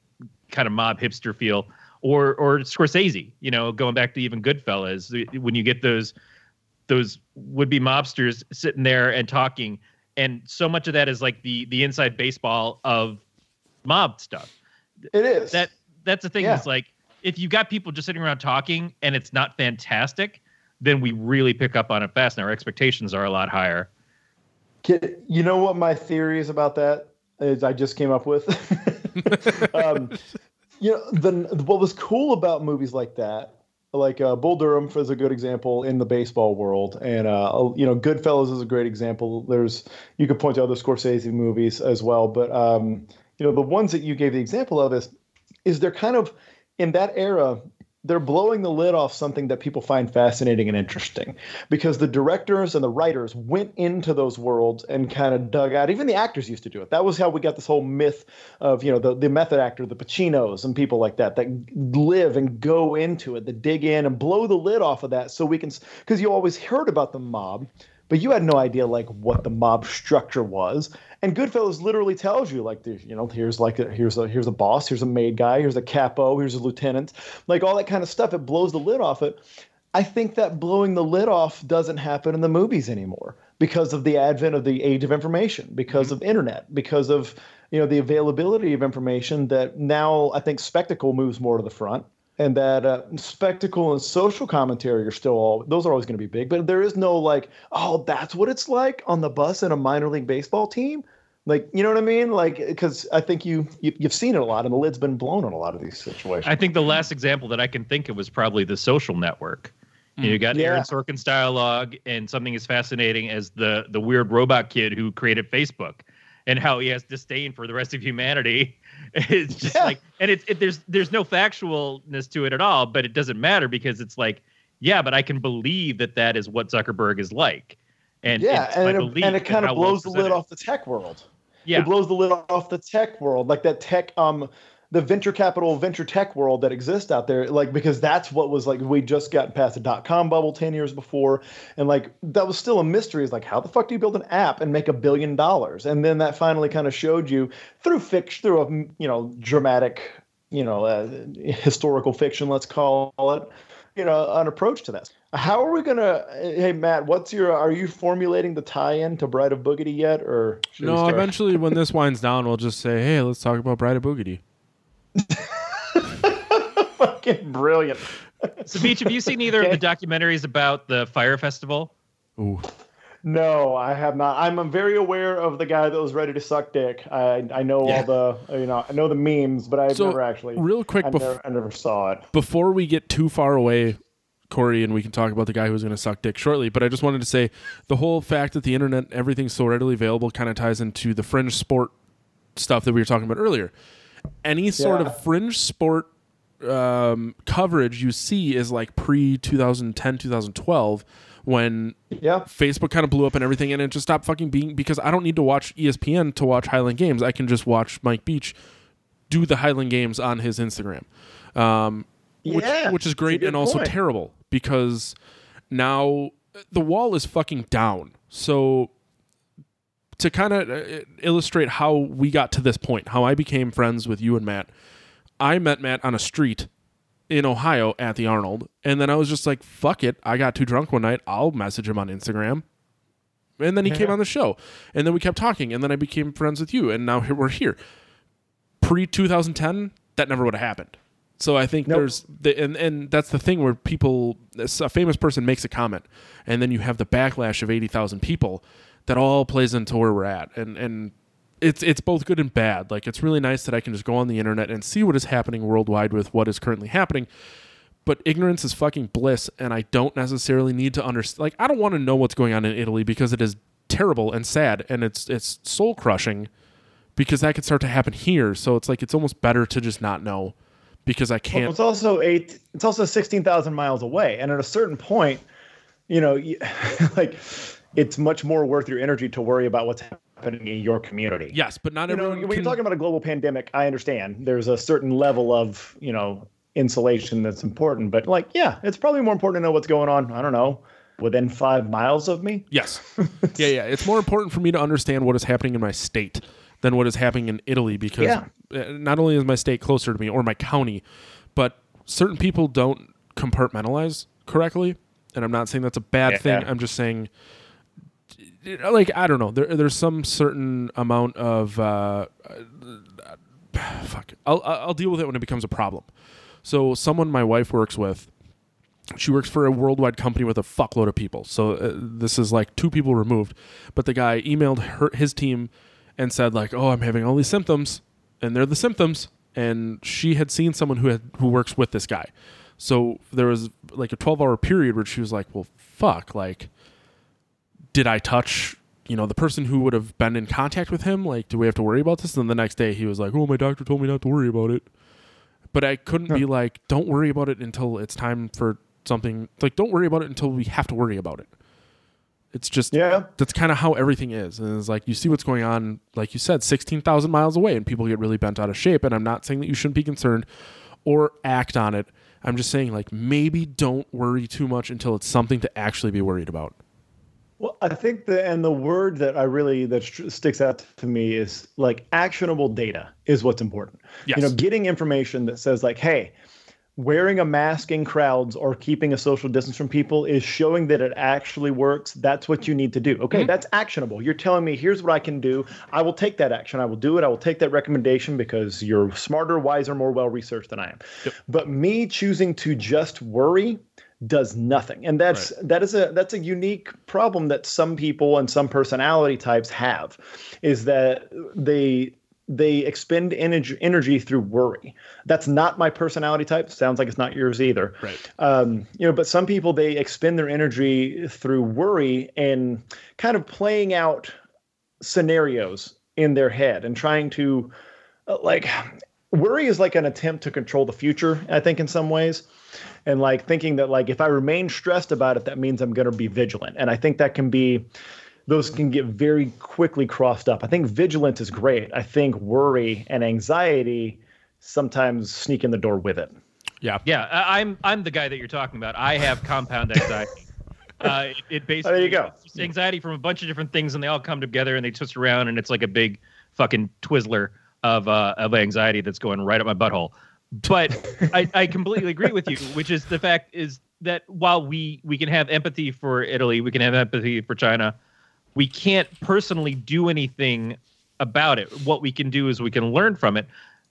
kind of mob hipster feel or or Scorsese, you know, going back to even Goodfellas, when you get those those would be mobsters sitting there and talking, and so much of that is like the the inside baseball of mob stuff. It is That that's the thing. Yeah. Is like if you've got people just sitting around talking and it's not fantastic, then we really pick up on it fast, and our expectations are a lot higher. You know what my theory is about that is I just came up with. um, you know, the what was cool about movies like that, like uh, Bull Durham is a good example in the baseball world, and uh, you know, Goodfellas is a great example. There's you could point to other Scorsese movies as well, but um, you know, the ones that you gave the example of is is they're kind of in that era they're blowing the lid off something that people find fascinating and interesting because the directors and the writers went into those worlds and kind of dug out. Even the actors used to do it. That was how we got this whole myth of you know the, the method actor the pacinos and people like that that live and go into it that dig in and blow the lid off of that so we can because you always heard about the mob but you had no idea like what the mob structure was. And Goodfellas literally tells you like, you know, here's like a, here's a here's a boss, here's a made guy, here's a capo, here's a lieutenant, like all that kind of stuff. It blows the lid off it. I think that blowing the lid off doesn't happen in the movies anymore because of the advent of the age of information, because mm-hmm. of internet, because of you know the availability of information. That now I think spectacle moves more to the front and that uh, spectacle and social commentary are still all those are always going to be big but there is no like oh that's what it's like on the bus in a minor league baseball team like you know what i mean like because i think you, you you've seen it a lot and the lid's been blown on a lot of these situations I think the last example that I can think of was probably the social network. You, know, you got Yeah. Aaron Sorkin's dialogue and something as fascinating as the the weird robot kid who created Facebook and how he has disdain for the rest of humanity. It's just Yeah. like and it's it, there's there's no factualness to it at all, but it doesn't matter because it's like yeah, but I can believe that that is what Zuckerberg is like. And yeah and it, and it kind of well blows the lid off the tech world Yeah. it blows the lid off the tech world like that tech um the venture capital venture tech world that exists out there like because that's what was like we just got past the dot-com bubble 10 years before. And like that was still a mystery is like how the fuck do you build an app and make a billion dollars? And then that finally kind of showed you through fiction through a you know dramatic you know uh, historical fiction let's call it you know an approach to this. How are we gonna hey matt what's your are you formulating the tie-in to bride of Boogedy yet or No, eventually when this winds down, we'll just say, "Hey, let's talk about Bride of Boogedy." fucking brilliant So Beech, have you seen either of the documentaries about the fire festival? Ooh, No, I have not. I'm very aware of the guy that was ready to suck dick. I I know Yeah. all the you know I know the memes, but I've So, never actually real quick I, bef- never, I never saw it. before we get too far away, Corey, and we can talk about the guy who's going to suck dick shortly. But I just wanted to say the whole fact that the internet, everything's so readily available, kind of ties into the fringe sport stuff that we were talking about earlier. Any sort Yeah. of fringe sport um, coverage you see is like pre 2010, 2012, when Yeah, Facebook kind of blew up and everything, and it just stopped fucking being because I don't need to watch ESPN to watch Highland Games. I can just watch Mike Beech do the Highland Games on his Instagram, um, which, Yeah, which is great and also point. terrible because now the wall is fucking down. So to kind of uh, illustrate how we got to this point, how I became friends with you and Matt, I met Matt on a street in Ohio at the Arnold, and then I was just like, "Fuck it!" I got too drunk one night. I'll message him on Instagram, and then he came on the show, and then we kept talking, and then I became friends with you, and now here we're here. Pre 2010, that never would have happened. So I think Nope. there's the and and that's the thing where people, a famous person makes a comment, and then you have the backlash of eighty thousand people. That all plays into where we're at, and and it's it's both good and bad. Like it's really nice that I can just go on the internet and see what is happening worldwide with what is currently happening. But ignorance is fucking bliss, and I don't necessarily need to understand. Like I don't want to know what's going on in Italy because it is terrible and sad, and it's it's soul crushing because that could start to happen here. So it's like it's almost better to just not know because I can't. it's also eight. It's also sixteen thousand miles away, and at a certain point, you know, like it's much more worth your energy to worry about what's happening in your community. yes, but not you know, everyone. when can- you're talking about a global pandemic, I understand there's a certain level of you know insulation that's important, but like, yeah, it's probably more important to know what's going on. I don't know, within five miles of me. Yes. yeah, yeah. It's more important for me to understand what is happening in my state than what is happening in Italy because Yeah. uh, not only is my state closer to me or my county, but certain people don't compartmentalize correctly. and I'm not saying that's a bad Yeah. thing. I'm just saying, like I don't know. There, there's some certain amount of uh, fuck. I'll I'll deal with it when it becomes a problem. So someone my wife works with, she works for a worldwide company with a fuckload of people. So uh, this is like two people removed, but the guy emailed her his team and said like, "Oh, I'm having all these symptoms, and they're the symptoms." And she had seen someone who had who works with this guy. So there was like a 12 hour period where she was like, "Well, fuck, like did I touch, you know, the person who would have been in contact with him? Like, do we have to worry about this?" And then the next day he was like, "Oh, my doctor told me not to worry about it." But I couldn't be like, "Don't worry about it until it's time for something." Like, don't worry about it until we have to worry about it. It's just Yeah. that's kind of how everything is. And it's like you see what's going on, like you said, 16,000 miles away, and people get really bent out of shape. And I'm not saying that you shouldn't be concerned or act on it. I'm just saying, like, maybe don't worry too much until it's something to actually be worried about. Well, I think the and the word that I really that str- sticks out to me is like actionable data is what's important. Yes. You know, getting information that says like, hey, wearing a mask in crowds or keeping a social distance from people is showing that it actually works. That's what you need to do. Okay, mm-hmm. that's actionable. You're telling me here's what I can do. I will take that action. I will do it. I will take that recommendation because you're smarter, wiser, more well researched than I am. But me choosing to just worry does nothing. And that's that is a that's a unique problem that some people and some personality types have is that they they expend energy energy through worry. That's not my personality type. Sounds like it's not yours either. Right. um, you know but some people they expend their energy through worry and kind of playing out scenarios in their head and trying to uh, like worry is like an attempt to control the future i think in some ways and like thinking that like if i remain stressed about it that means i'm going to be vigilant and i think that can be those can get very quickly crossed up i think vigilance is great i think worry and anxiety sometimes sneak in the door with it Yeah. Yeah, I- I'm I'm the guy that you're talking about. I have compound anxiety. uh, it, it basically there you go. it's anxiety from a bunch of different things, and they all come together and they twist around, and it's like a big fucking Twizzler of uh, of anxiety that's going right up my butthole. But I, I completely agree with you, which is the fact is that while we we can have empathy for Italy, we can have empathy for China, we can't personally do anything about it. What we can do is we can learn from it.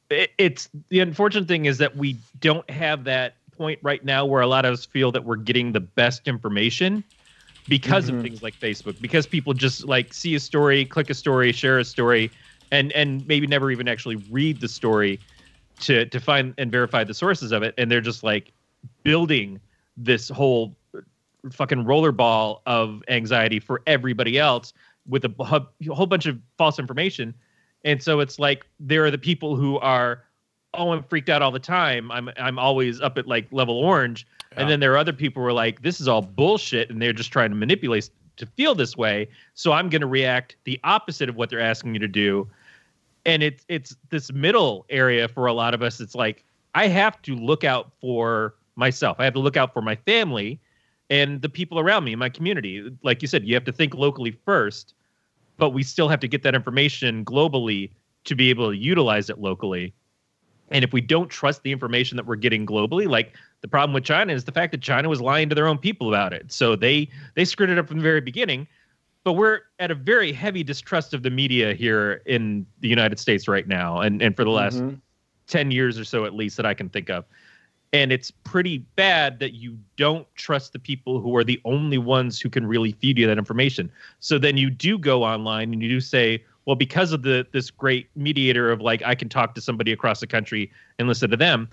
it. It's the unfortunate thing is that we don't have that point right now where a lot of us feel that we're getting the best information because of mm-hmm. things like Facebook, because people just like see a story, click a story, share a story, and and maybe never even actually read the story to to find and verify the sources of it, and they're just like building this whole fucking rollerball of anxiety for everybody else with a, a whole bunch of false information. And so it's like there are the people who are, oh, I'm freaked out all the time. I'm I'm always up at like level orange. And then there are other people who are like, this is all bullshit, and they're just trying to manipulate to feel this way. So I'm going to react the opposite of what they're asking me to do. And it's it's this middle area for a lot of us. It's like I have to look out for myself. I have to look out for my family and the people around me in my community. Like you said, you have to think locally first, but we still have to get that information globally to be able to utilize it locally. And if we don't trust the information that we're getting globally, like the problem with China is the fact that China was lying to their own people about it. So they they screwed it up from the very beginning. But we're at a very heavy distrust of the media here in the United States right now, and and for the last Mhm. 10 years or so at least that I can think of. And it's pretty bad that you don't trust the people who are the only ones who can really feed you that information. So then you do go online and you do say, well, because of the this great mediator of like I can talk to somebody across the country and listen to them,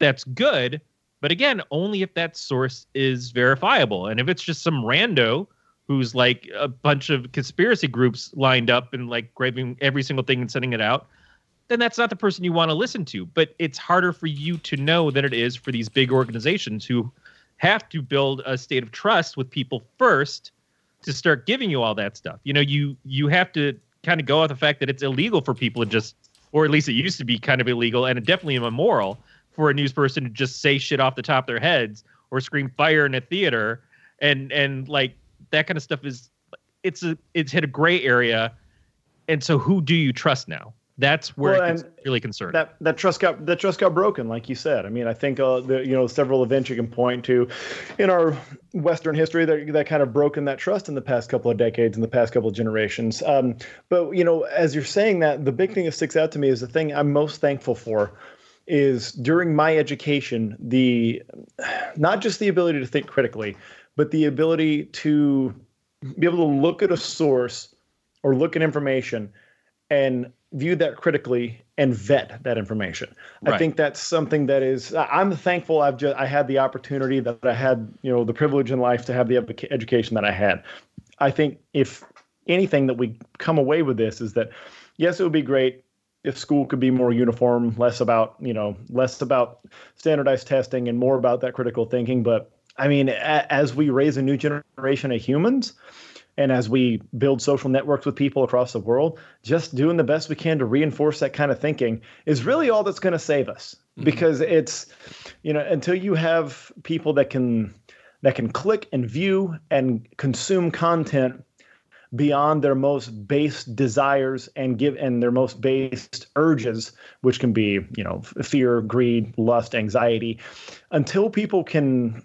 that's good. But again, only if that source is verifiable. And if it's just some rando who's like a bunch of conspiracy groups lined up and like grabbing every single thing and sending it out, then that's not the person you want to listen to. But it's harder for you to know than it is for these big organizations who have to build a state of trust with people first to start giving you all that stuff. You know, you you have to kind of go off the fact that it's illegal for people to just, or at least it used to be kind of illegal and definitely immoral for a news person to just say shit off the top of their heads or scream fire in a theater and and like that kind of stuff is it's a it's hit a gray area and so who do you trust now That's where Well, it gets and really concerning. that that trust got that trust got broken, like you said. I mean, I think uh, the you know several events you can point to in our Western history that that kind of broken that trust in the past couple of decades, in the past couple of generations. Um, but you know, as you're saying that, the big thing that sticks out to me is the thing I'm most thankful for is during my education the not just the ability to think critically, but the ability to be able to look at a source or look at information and view that critically and vet that information. I think that's something that is I'm thankful I've just I had the opportunity that I had, you know, the privilege in life to have the education that I had. I think if anything that we come away with this is that yes, it would be great if school could be more uniform, less about, you know, less about standardized testing and more about that critical thinking, but I mean, a- as we raise a new generation of humans, and as we build social networks with people across the world, just doing the best we can to reinforce that kind of thinking is really all that's going to save us. Mm-hmm. Because it's, you know, until you have people that can that can click and view and consume content beyond their most base desires and give and their most based urges which can be you know fear greed lust anxiety until people can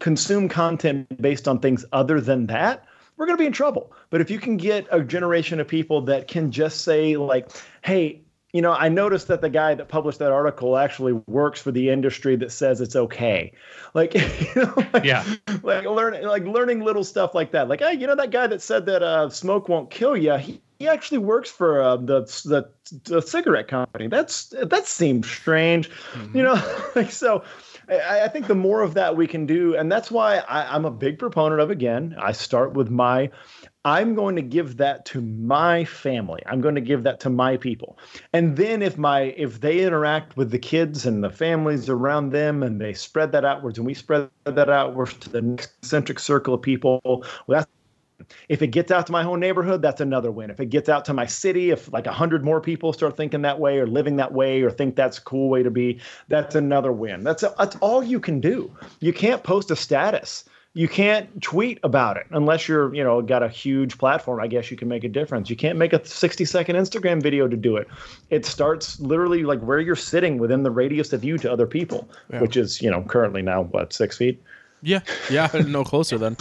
consume content based on things other than that we're going to be in trouble. But if you can get a generation of people that can just say like hey you know i noticed that the guy that published that article actually works for the industry that says it's okay. Like you know like, Yeah. like learning like learning little stuff like that. Like hey you know that guy that said that uh, smoke won't kill you he, he actually works for uh, the, the the cigarette company. That's that seems strange you know? Like so I, I think the more of that we can do, and that's why I, I'm a big proponent of again. I start with my I'm going to give that to my family. I'm going to give that to my people. And then if my if they interact with the kids and the families around them and they spread that outwards and we spread that outwards to the next centric circle of people, well, that's if it gets out to my whole neighborhood, that's another win. If it gets out to my city, if like a hundred more people start thinking that way or living that way or think that's a cool way to be, that's another win. That's that's all you can do. You can't post a status. You can't tweet about it unless you're, you know, got a huge platform. I guess you can make a difference. You can't make a 60 second Instagram video to do it. It starts literally like where you're sitting within the radius of you to other people, which is, you know, currently now what six feet. Yeah, yeah, no closer then.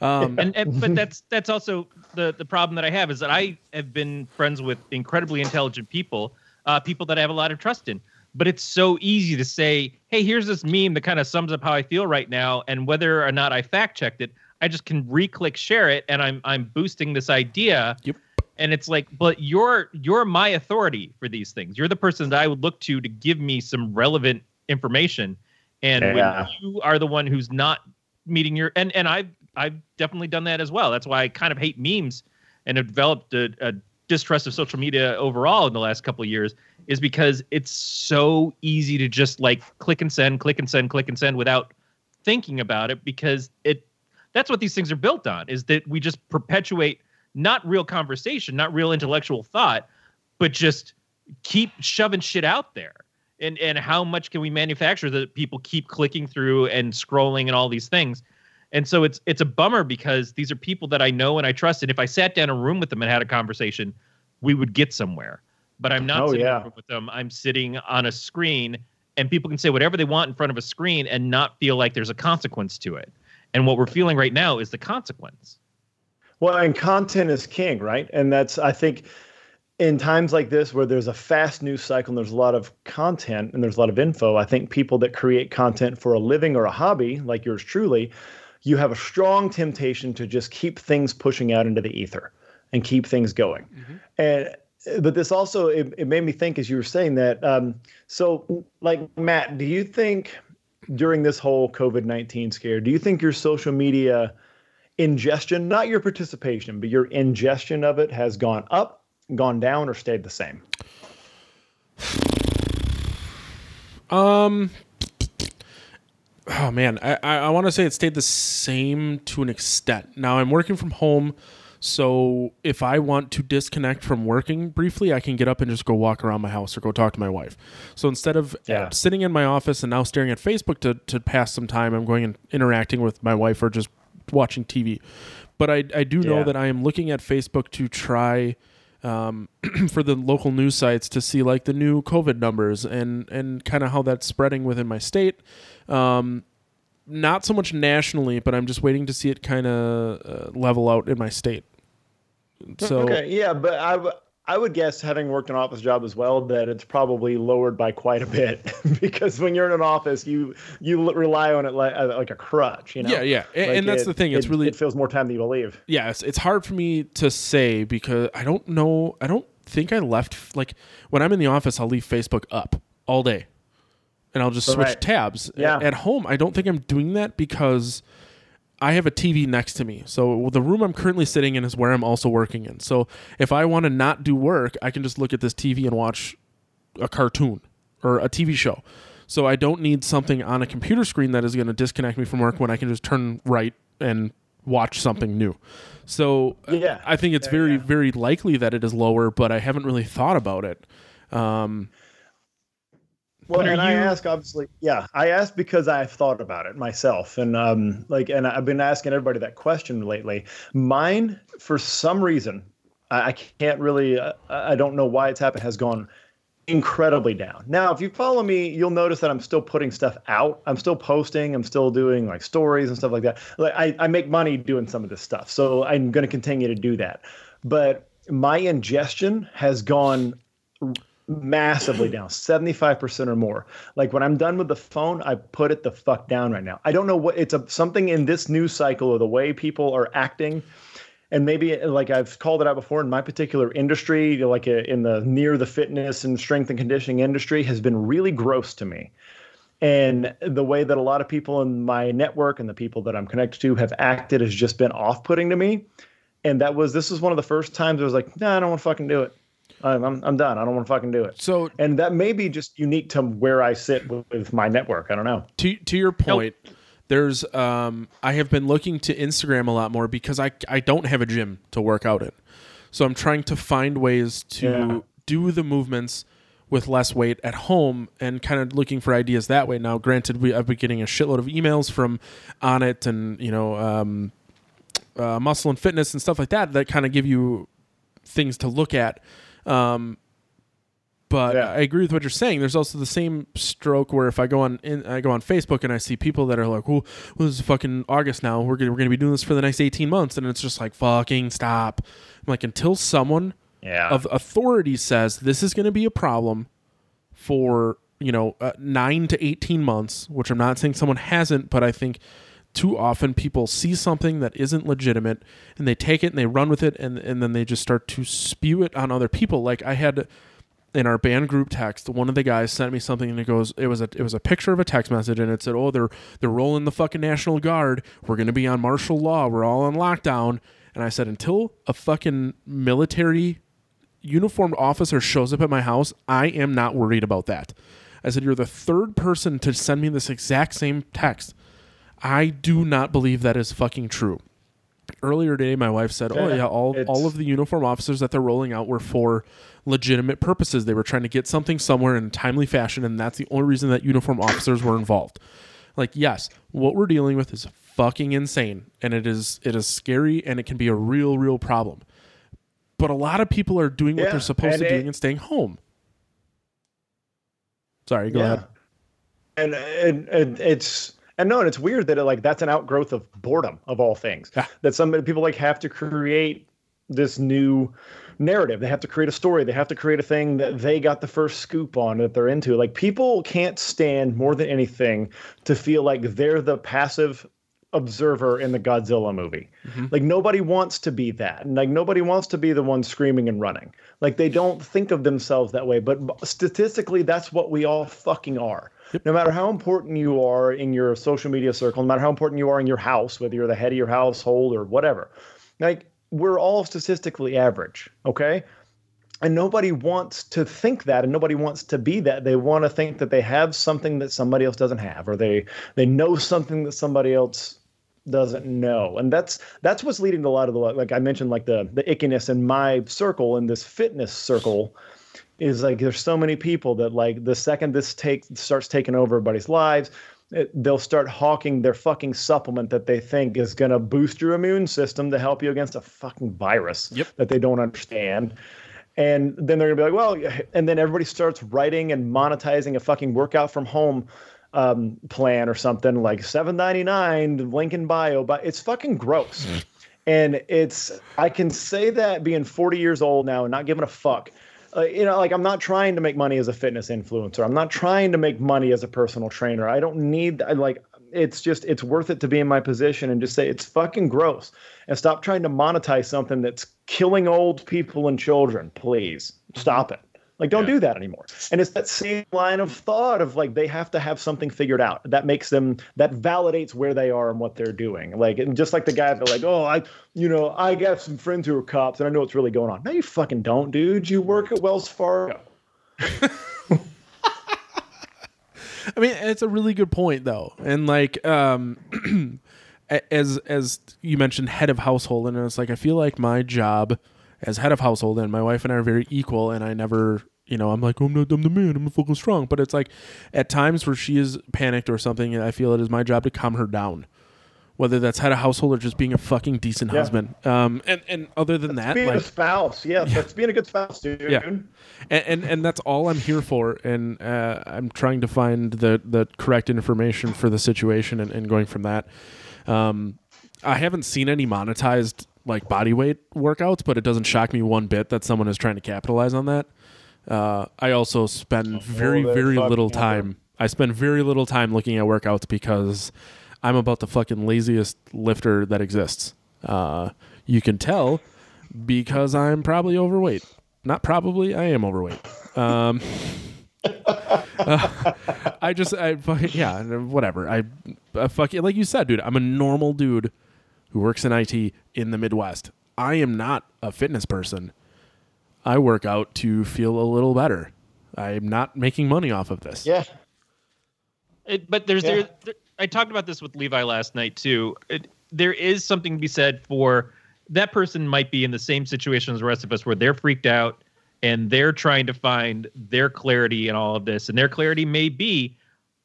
Um, and, and but that's that's also the the problem that I have is that I have been friends with incredibly intelligent people, uh, people that I have a lot of trust in. But it's so easy to say, "Hey, here's this meme that kind of sums up how I feel right now," and whether or not I fact checked it, I just can re-click share it, and I'm I'm boosting this idea. Yep. And it's like, but you're you're my authority for these things. You're the person that I would look to to give me some relevant information. And Yeah. when you are the one who's not meeting your and and I've I've definitely done that as well. That's why I kind of hate memes and have developed a, a distrust of social media overall in the last couple of years is because it's so easy to just like click and send, click and send, click and send without thinking about it because it that's what these things are built on is that we just perpetuate not real conversation, not real intellectual thought, but just keep shoving shit out there. And and how much can we manufacture that people keep clicking through and scrolling and all these things? And so it's it's a bummer because these are people that I know and I trust. And if I sat down in a room with them and had a conversation, we would get somewhere. But I'm not Oh, sitting in yeah. a room with them. I'm sitting on a screen and people can say whatever they want in front of a screen and not feel like there's a consequence to it. And what we're feeling right now is the consequence. Well, and content is king, right? And that's I think in times like this where there's a fast news cycle and there's a lot of content and there's a lot of info, I think people that create content for a living or a hobby, like yours truly, you have a strong temptation to just keep things pushing out into the ether and keep things going. And but this also it, it made me think as you were saying that um, so like matt do you think during this whole covid-19 scare do you think your social media ingestion, not your participation, but your ingestion of it has gone up, gone down, or stayed the same? Um. Oh man, I I, want to say it stayed the same to an extent. Now I'm working from home, so if I want to disconnect from working briefly, I can get up and just go walk around my house or go talk to my wife. So instead of Yeah. sitting in my office and now staring at Facebook to to pass some time, I'm going and interacting with my wife or just watching TV. But I I do know Yeah. that I am looking at Facebook to try um, for the local news sites to see like the new COVID numbers and and kind of how that's spreading within my state. Um, not so much nationally, but I'm just waiting to see it kind of uh, level out in my state. So okay, yeah, but I, I would guess, having worked an office job as well, that it's probably lowered by quite a bit because when you're in an office, you you rely on it like uh, like a crutch, you know. Yeah, yeah, and, Like and that's it- the thing. It's it- really it feels more time than you believe. yeah, it's, it's hard for me to say because I don't know. I don't think I left like when I'm in the office, I'll leave Facebook up all day, and I'll just switch Right. tabs. Yeah. At home, I don't think I'm doing that because I have a TV next to me. So the room I'm currently sitting in is where I'm also working in. So if I want to not do work, I can just look at this TV and watch a cartoon or a TV show. So I don't need something on a computer screen that is going to disconnect me from work when I can just turn right and watch something new. So uh, Yeah. I think it's very yeah. very likely that it is lower, but I haven't really thought about it. Um, Well, and I ask obviously, yeah, I ask because I've thought about it myself, and um, like, and I've been asking everybody that question lately. Mine, for some reason, I, I can't really, uh, I don't know why it's happened, has gone incredibly down. Now, if you follow me, you'll notice that I'm still putting stuff out. I'm still posting. I'm still doing like stories and stuff like that. Like, I, I make money doing some of this stuff, so I'm going to continue to do that. But my ingestion has gone massively down 75% or more. Like when i'm done with the phone i put it the fuck down right now. I don't know what it's a something in this news cycle or the way people are acting. And maybe like i've called it out before in my particular industry like uh, in the near the fitness and strength and conditioning industry has been really gross to me. And the way that a lot of people in my network and the people that i'm connected to have acted has just been off-putting to me. And that was this was one of the first times i was like nah, i don't want to fucking do it I'm, I'm, I'm done. I don't want to fucking do it. so And that may be just unique to where I sit with, with my network. I don't know. to to your point, there's um I have been looking to Instagram a lot more because I I don't have a gym to work out in. So I'm trying to find ways to Yeah. do the movements with less weight at home and kind of looking for ideas that way. Now, granted, we I've been getting a shitload of emails from Onnit and you know um, uh, muscle and fitness and stuff like that that kind of give you things to look at. Um, but Yeah. I agree with what you're saying. There's also the same stroke where if I go on in, I go on Facebook and I see people that are like, "Well, well this is fucking August now. We're gonna we're gonna be doing this for the next 18 months," and it's just like, "Fucking stop!" I'm like, until someone Yeah. of authority says this is gonna be a problem for you know uh, nine to 18 months, which I'm not saying someone hasn't, but I think too often people see something that isn't legitimate and they take it and they run with it and, and then they just start to spew it on other people. Like I had in our band group text, one of the guys sent me something and it goes, it was a it was a picture of a text message and it said, Oh, they're they're rolling the fucking National Guard. We're gonna be on martial law. We're all on lockdown. And I said, until a fucking military uniformed officer shows up at my house, I am not worried about that. I said, You're the third person to send me this exact same text. I do not believe that is fucking true. Earlier today, my wife said, "Oh Yeah, yeah, all it's- all of the uniform officers that they're rolling out were for legitimate purposes. They were trying to get something somewhere in a timely fashion, and that's the only reason that uniform officers were involved." Like, yes, what we're dealing with is fucking insane, and it is it is scary, and it can be a real, real problem. But a lot of people are doing what they're supposed to it- doing and staying home. Sorry, go ahead. And, and, and it's and no, and it's weird that it, like that's an outgrowth of boredom of all things. Yeah. That some people like have to create this new narrative. They have to create a story. They have to create a thing that they got the first scoop on that they're into. Like people can't stand more than anything to feel like they're the passive observer in the Godzilla movie. Mm-hmm. Like nobody wants to be that. And like nobody wants to be the one screaming and running. Like they don't think of themselves that way, but statistically that's what we all fucking are. No matter how important you are in your social media circle, no matter how important you are in your house, whether you're the head of your household or whatever. Like we're all statistically average, okay? and nobody wants to think that and nobody wants to be that they want to think that they have something that somebody else doesn't have or they they know something that somebody else doesn't know and that's that's what's leading to a lot of the like i mentioned like the the ickiness in my circle in this fitness circle is like there's so many people that like the second this take starts taking over everybody's lives it, they'll start hawking their fucking supplement that they think is going to boost your immune system to help you against a fucking virus Yep. that they don't understand And then they're gonna be like, well, and then everybody starts writing and monetizing a fucking workout from home um, plan or something like 7.99 link in bio. But it's fucking gross. And it's I can say that being 40 years old now and not giving a fuck. Uh, you know, like I'm not trying to make money as a fitness influencer. I'm not trying to make money as a personal trainer. I don't need I like it's just it's worth it to be in my position and just say it's fucking gross and stop trying to monetize something that's killing old people and children. Please stop it. Like, don't Yeah. do that anymore. And it's that same line of thought of like they have to have something figured out that makes them that validates where they are and what they're doing. Like, and just like the guy that like, oh, I, you know, I got some friends who are cops and I know what's really going on. No, you fucking don't, dude. You work at Wells Fargo. I mean, it's a really good point though, and like, um, as as you mentioned, head of household, and it's like I feel like my job as head of household, and my wife and I are very equal, and I never, you know, I'm like, I'm not, I'm the man, I'm fucking strong, but it's like, at times where she is panicked or something, I feel it is my job to calm her down. Whether that's head of household or just being a fucking decent Yeah. husband, um, and and other than that, Being like a spouse, yeah, that's being a good spouse, dude. Yeah. and, and and that's all I'm here for. And uh, I'm trying to find the the correct information for the situation and, and going from that. Um, I haven't seen any monetized like body weight workouts, but it doesn't shock me one bit that someone is trying to capitalize on that. Uh, I also spend very very little time. I spend very little time looking at workouts because I'm about the fucking laziest lifter that exists. Uh, you can tell because I'm probably overweight. Not probably, I am overweight. Um, uh, I just, I fucking, yeah, whatever. I, I fucking, like you said, dude, I'm a normal dude who works in IT in the Midwest. I am not a fitness person. I work out to feel a little better. I'm not making money off of this. Yeah. It, but there's Yeah. there, there. I talked about this with Levi last night too. It, there is something to be said for that person might be in the same situation as the rest of us, where they're freaked out and they're trying to find their clarity in all of this, and their clarity may be.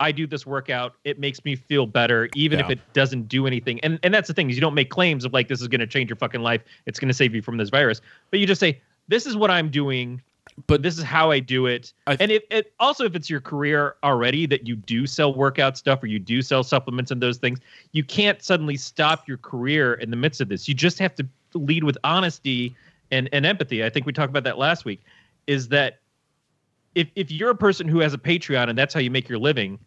I do this workout. It makes me feel better, even if it doesn't do anything. And and that's the thing is you don't make claims of like this is going to change your fucking life. It's going to save you from this virus. But you just say this is what I'm doing but this is how I do it. I- and if it also if it's your career already that you do sell workout stuff or you do sell supplements and those things, you can't suddenly stop your career in the midst of this. You just have to lead with honesty and, and empathy. I think we talked about that last week. Is that if if you're a person who has a Patreon and that's how you make your living,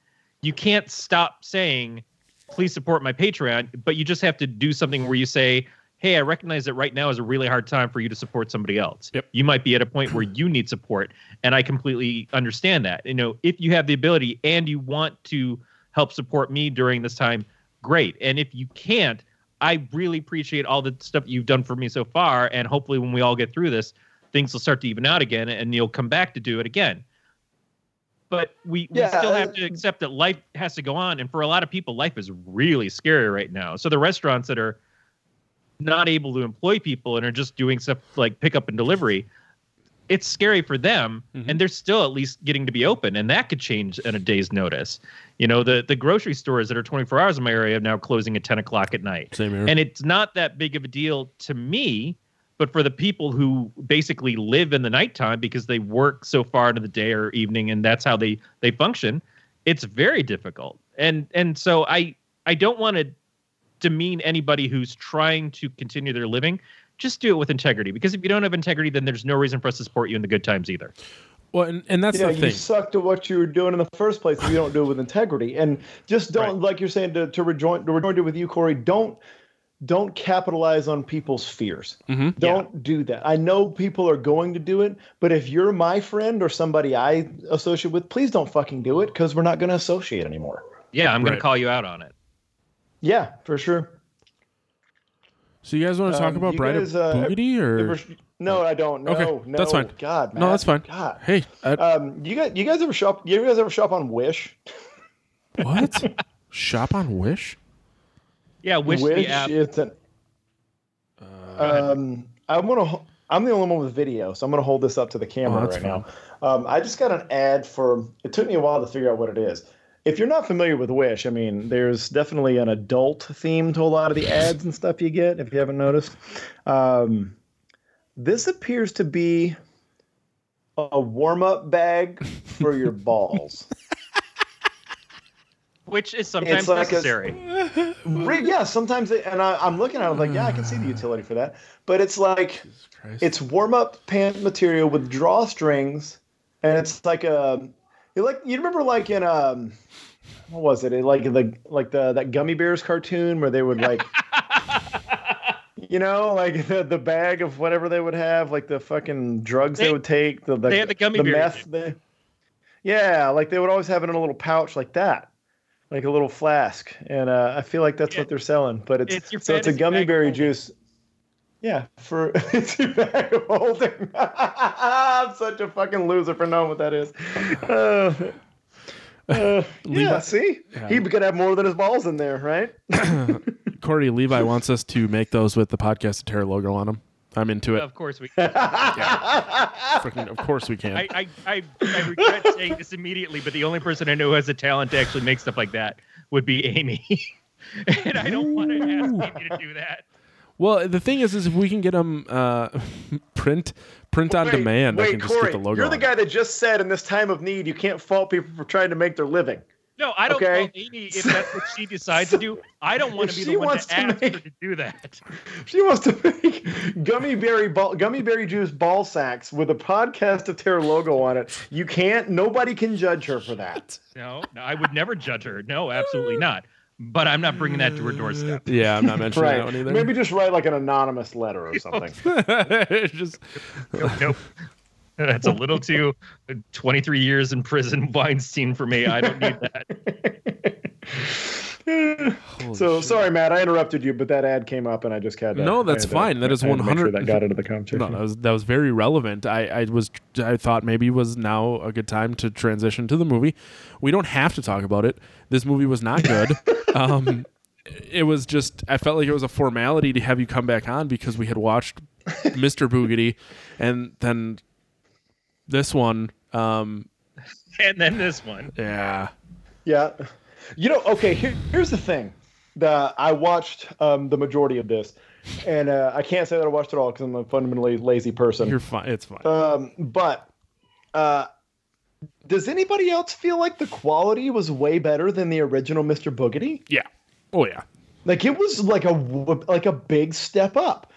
you can't stop saying, please support my Patreon, but you just have to do something where you say, hey, I recognize that right now is a really hard time for you to support somebody else. Yep. You might be at a point where you need support, and I completely understand that. You know, if you have the ability and you want to help support me during this time, great. And if you can't, I really appreciate all the stuff you've done for me so far, and hopefully when we all get through this, things will start to even out again, and you'll come back to do it again. But we, we Yeah, still have uh, to accept that life has to go on, and for a lot of people, life is really scary right now. So the restaurants that are not able to employ people and are just doing stuff like pickup and delivery, it's scary for them. Mhm. And they're still at least getting to be open, and that could change in a day's notice. You know, the the grocery stores that are 24 hours in my area are now closing at 10 o'clock at night. Same here. And it's not that big of a deal to me, but for the people who basically live in the nighttime because they work so far into the day or evening and that's how they they function, it's very difficult. And and so I I don't want to demean anybody who's trying to continue their living. Just do it with integrity because if you don't have integrity, then there's no reason for us to support you in the good times either. well, and, and that's yeah, the you thing. suck to what you were doing in the first place if you don't do it with integrity. And just don't, Right. like you're saying, to, to rejoin to rejoin it with you, Corey. Don't don't capitalize on people's fears. Mhm. Don't do that. I know people are going to do it, but if you're my friend or somebody I associate with, please don't fucking do it because we're not going to associate anymore. Yeah, I'm going to call you out on it. Yeah, for sure. So you guys want to talk Um, about you Bride guys, of uh, Booty or? Ever- no, I don't. No, Okay, no, that's fine. God, No, that's fine. God. Hey, I, Um, you guys, you guys ever shop? You guys ever shop on Wish? what? Shop on Wish? Yeah, wish, Wish the app. it's an. Uh, Um, I'm gonna. I'm the only one with video, so I'm gonna hold this up to the camera Oh, that's right now. Um, I just got an ad for. It took me a while to figure out what it is. If you're not familiar with Wish, I mean, there's definitely an adult theme to a lot of the ads and stuff you get. If you haven't noticed, um, this appears to be a warm up bag for your balls. which is sometimes like a- necessary. Re- yeah, sometimes, they, and I, I'm looking at it like, yeah, I can see the utility for that. But it's like, it's warm up pant material with drawstrings, and it's like a, you like you remember like in um, what was it? Like the like the that gummy bears cartoon where they would like. You know, like the, the bag of whatever they would have, like the fucking drugs they, They- would take. The, the they had the gummy the bear meth. They, yeah, like they would always have it in a little pouch like that, like a little flask. And uh, I feel like that's Yeah. what they're selling. But it's, It's so it's a gummy berry juice. Yeah, for it's your bag of holding. I'm such a fucking loser for knowing what that is. Uh, uh, yeah, see, Yeah. he could have more than his balls in there, right? Corey Levi wants us to make those with the podcast of terror logo on them. I'm into it. Of course we. Freaking- of course we can. I, I, I, I regret saying this immediately, but the only person I know who has the talent to actually make stuff like that would be Amy. and I don't want to ask Amy to do that. Well, the thing is, is if we can get them uh, print print on Wait, demand, I wait, can just get the logo. You're the guy that just said in this time of need, you can't fault people for trying to make their living. No, I don't Okay. want Amy if that's what she decides to do. I don't want to be she the one wants to to ask make- her to do that. She wants to make gummy berry ball, gummy berry juice ball sacks with a podcast of terror logo on it. You can't. Nobody can judge her for that. No, no, I would never judge her. No, absolutely not. But I'm not bringing that to her doorstep. Yeah, I'm not mentioning that one either. Maybe just write like an anonymous letter or something. It's just Nope. nope. That's a little too uh, 23 years in prison Weinstein for me. I don't need that. holy so shit. sorry, Matt. I interrupted you, but that ad came up, and I just had to. No, that's had to- fine. That is I had to make sure 100 that got into the conversation. No, that was that was very relevant. I, I was I thought maybe was now a good time to transition to the movie. We don't have to talk about it. This movie was not good. um, it was just I felt like it was a formality to have you come back on because we had watched Mr. Boogedy and then this one. Um, And then this one. yeah, Yeah. You know, okay, here, here's the thing. that I watched um, the majority of this, and uh, I can't say that I watched it all because I'm a fundamentally lazy person. you're fine. It's fine. Um, but uh, does anybody else feel like the quality was way better than the original Mr. Boogedy? yeah. Oh yeah. Like it was like a like a big step up.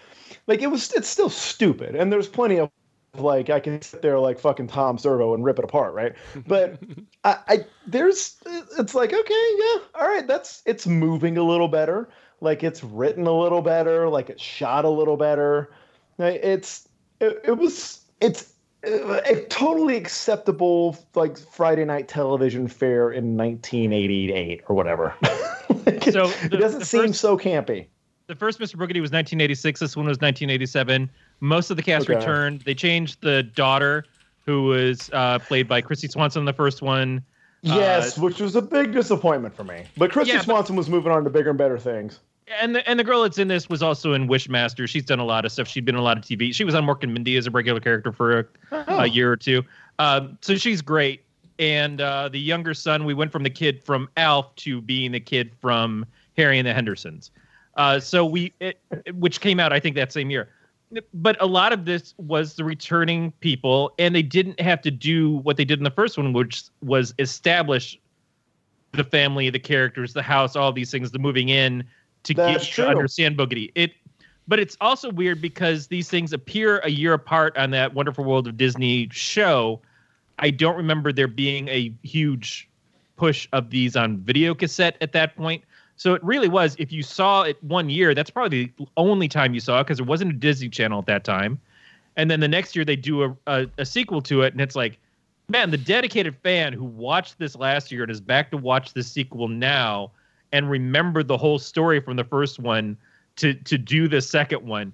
Like it was it's still stupid, and there's plenty of like I can sit there like fucking Tom Servo and rip it apart, right? But I, I there's it's like okay, yeah, all right, that's it's moving a little better, like it's written a little better, like it's shot a little better. It's it, it was it's a totally acceptable like Friday night television fare in 1988 or whatever. Like, So it the- doesn't seem first- so campy. The first Mr. Boogedy was 1986. This one was 1987. Most of the cast Okay. returned. They changed the daughter, who was uh, played by Kristy Swanson in the first one. Yes, which was a big disappointment for me. But Christy Yeah, but- Swanson was moving on to bigger and better things. And the, and the girl that's in this was also in Wishmaster. She's done a lot of stuff. She'd been in a lot of TV. She was on Mork and Mindy as a regular character for a, Oh. a year or two. Um, so she's great. And uh, the younger son, we went from the kid from Alf to being the kid from Harry and the Hendersons. Uh, so we, it, which came out I think that same year. But a lot of this was the returning people, and they didn't have to do what they did in the first one, which was establish the family, the characters, the house, all these things, the moving in to That's get true. to understand Boogedy. It, but it's also weird because these things appear a year apart on that Wonderful World of Disney show. I don't remember there being a huge push of these on video cassette at that point. So it really was. If you saw it one year, that's probably the only time you saw it because it wasn't a Disney Channel at that time. And then the next year they do a, a, a sequel to it, and it's like, man, the dedicated fan who watched this last year and is back to watch the sequel now and remembered the whole story from the first one to to do the second one.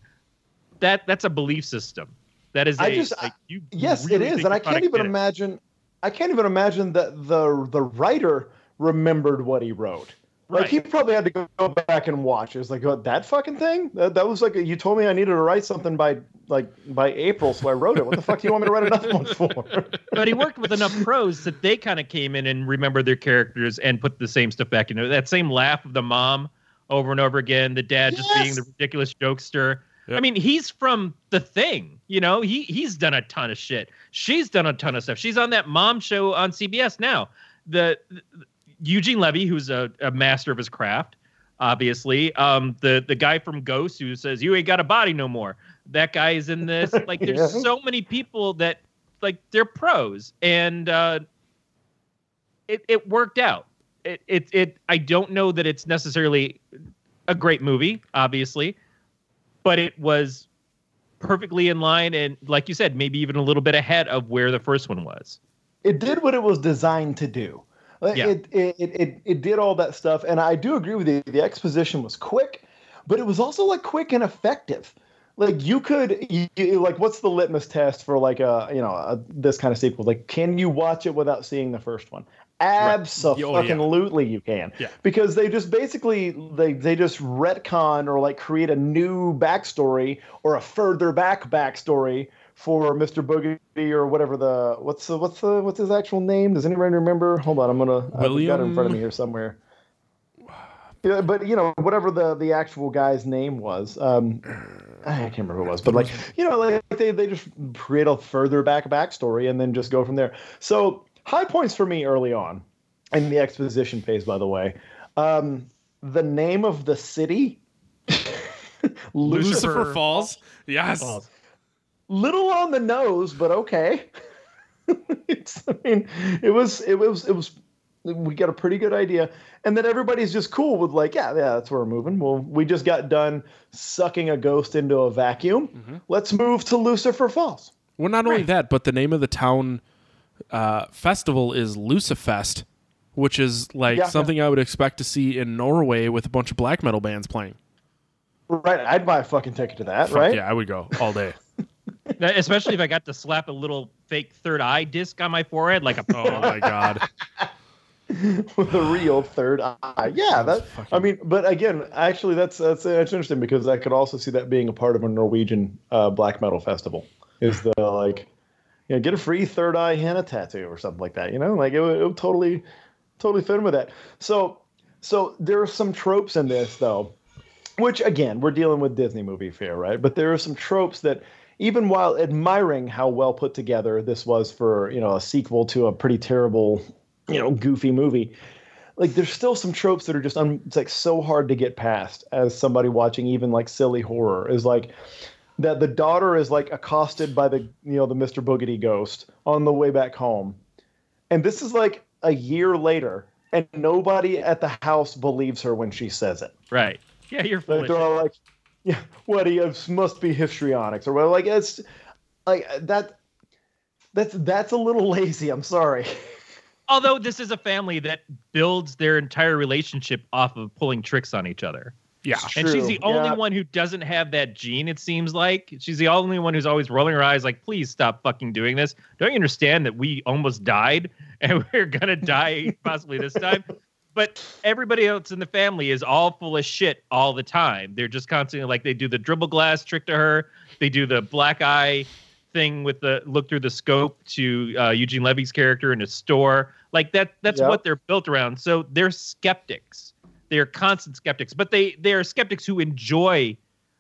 That that's a belief system. That is I a just- like you. Yes, really it is, and I can't even did it. imagine. I can't even imagine that the the writer remembered what he wrote. Like Right. he probably had to go back and watch. It was like oh, that fucking thing. That, that was like a, you told me I needed to write something by like by April, so I wrote it. What the fuck do you want me to write another one for? but he worked with enough pros that they kind of came in and remembered their characters and put the same stuff back. You know, that same laugh of the mom over and over again, the dad just being the ridiculous jokester. Yep. I mean, he's from The Thing. You know, he he's done a ton of shit. She's done a ton of stuff. She's on that mom show on CBS now. The, the Eugene Levy, who's a, a master of his craft, obviously. Um, the the guy from Ghost who says you ain't got a body no more. That guy is in this. Like, there's Yeah. so many people that like they're pros, and uh, it it worked out. It it it. I don't know that it's necessarily a great movie, obviously, but it was perfectly in line and, like you said, maybe even a little bit ahead of where the first one was. it did what it was designed to do. Yeah. It, it, it, it, did all that stuff. And I do agree with you. The exposition was quick, but it was also like quick and effective. Like you could, you, like, what's the litmus test for like a, you know, a, this kind of sequel? Like, can you watch it without seeing the first one? Oh, Absolutely, you can. Yeah. Because they just basically they they just retcon or like create a new backstory or a further back backstory for Mr. Boogedy or whatever the what's the what's the what's his actual name? Does anybody remember? Hold on, I'm gonna I've got it in front of me here somewhere. Yeah, but you know whatever the the actual guy's name was. Um, I can't remember who it was, but like you know, like they they just create a further back backstory and then just go from there. So high points for me early on in the exposition phase. By the way, um, the name of the city, Lucifer, Falls. Yes. Falls. Little on the nose, but okay. it's, I mean, it was, it was, it was. We got a pretty good idea, and then everybody's just cool with like, yeah, yeah, that's where we're moving. Well, we just got done sucking a ghost into a vacuum. Let's move to Lucifer Falls. Well, not only that, but the name of the town uh, festival is Lucifest, which is like Yeah. something I would expect to see in Norway with a bunch of black metal bands playing. Right, I'd buy a fucking ticket to that, Fuck right? yeah, I would go all day. Now, Especially if I got to slap a little fake third eye disc on my forehead, like a oh my god. with a real third eye. Yeah, that. I mean, but again, actually, that's that's that's interesting because I could also see that being a part of a Norwegian uh, black metal festival. Is the like, you know, get a free third eye henna tattoo or something like that. You know, like it would, it would totally, totally fit in with that. So, so there are some tropes in this though, which again, we're dealing with Disney movie fare, right? But there are some tropes that. Even while admiring how well put together this was for you know a sequel to a pretty terrible you know goofy movie like there's still some tropes that are just un- it's like so hard to get past as somebody watching even like silly horror is like that the daughter is like accosted by the you know the Mr. Boogedy ghost on the way back home and this is like a year later and nobody at the house believes her when she says it right. Yeah, you're like they're all like yeah what he is must be histrionics or whatever like it's like that that's that's a little lazy i'm sorry Although this is a family that builds their entire relationship off of pulling tricks on each other. Yeah. And she's True, the only yeah. one who doesn't have that gene, it seems like. She's the only one who's always rolling her eyes, like, please stop fucking doing this. Don't you understand that we almost died and we're going to die possibly this time? But everybody else in the family is all full of shit all the time. They're just constantly like, they do the dribble glass trick to her, they do the black eye thing with the look through the scope to uh, Eugene Levy's character in a store. Like that that's Yep. what they're built around. So they're skeptics. They're constant skeptics, but they they are skeptics who enjoy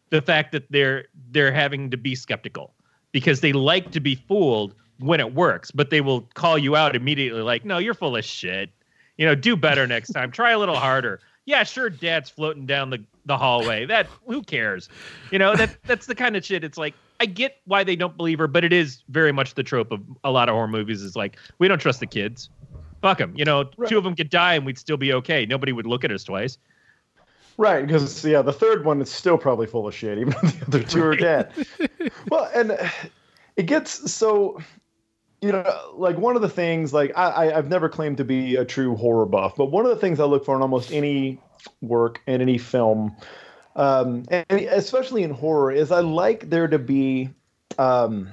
the fact that they're they're having to be skeptical because they like to be fooled when it works, but they will call you out immediately like, "No, you're full of shit. You know, do better next time. Try a little harder." Yeah, sure, dad's floating down the, the hallway. That who cares? You know, that that's the kind of shit it's like I get why they don't believe her, but it is very much the trope of a lot of horror movies is like, we don't trust the kids. Fuck them. You know, Right. two of them could die and we'd still be okay. Nobody would look at us twice. Right, because yeah, the third one is still probably full of shit, even though the other two are dead. well, and it gets so, you know, like one of the things, like I, I, I've never claimed to be a true horror buff, but one of the things I look for in almost any work and any film, um, and especially in horror, is I like there to be um,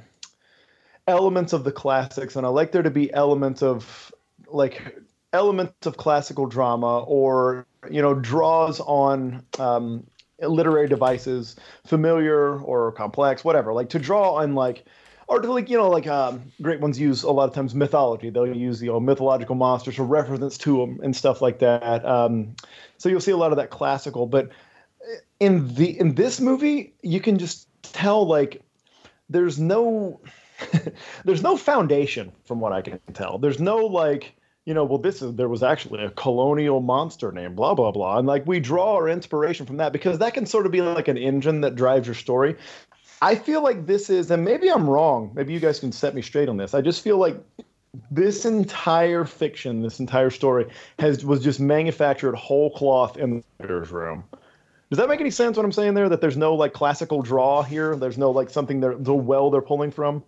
elements of the classics, and I like there to be elements of like elements of classical drama or you know draws on um, literary devices familiar or complex whatever like to draw on like or to like you know like um, great ones use a lot of times mythology they'll use you know mythological monsters or reference to them and stuff like that um, so you'll see a lot of that classical but in the in this movie, you can just tell like there's no there's no foundation from what I can tell. There's no like you know, well, this is there was actually a colonial monster named blah blah blah, and like we draw our inspiration from that because that can sort of be like an engine that drives your story. I feel like this is, and maybe I'm wrong. Maybe you guys can set me straight on this. I just feel like this entire fiction, this entire story, has was just manufactured whole cloth in the writer's room. Does that make any sense? What I'm saying there? That there's no like classical draw here. There's no like something they're the well they're pulling from.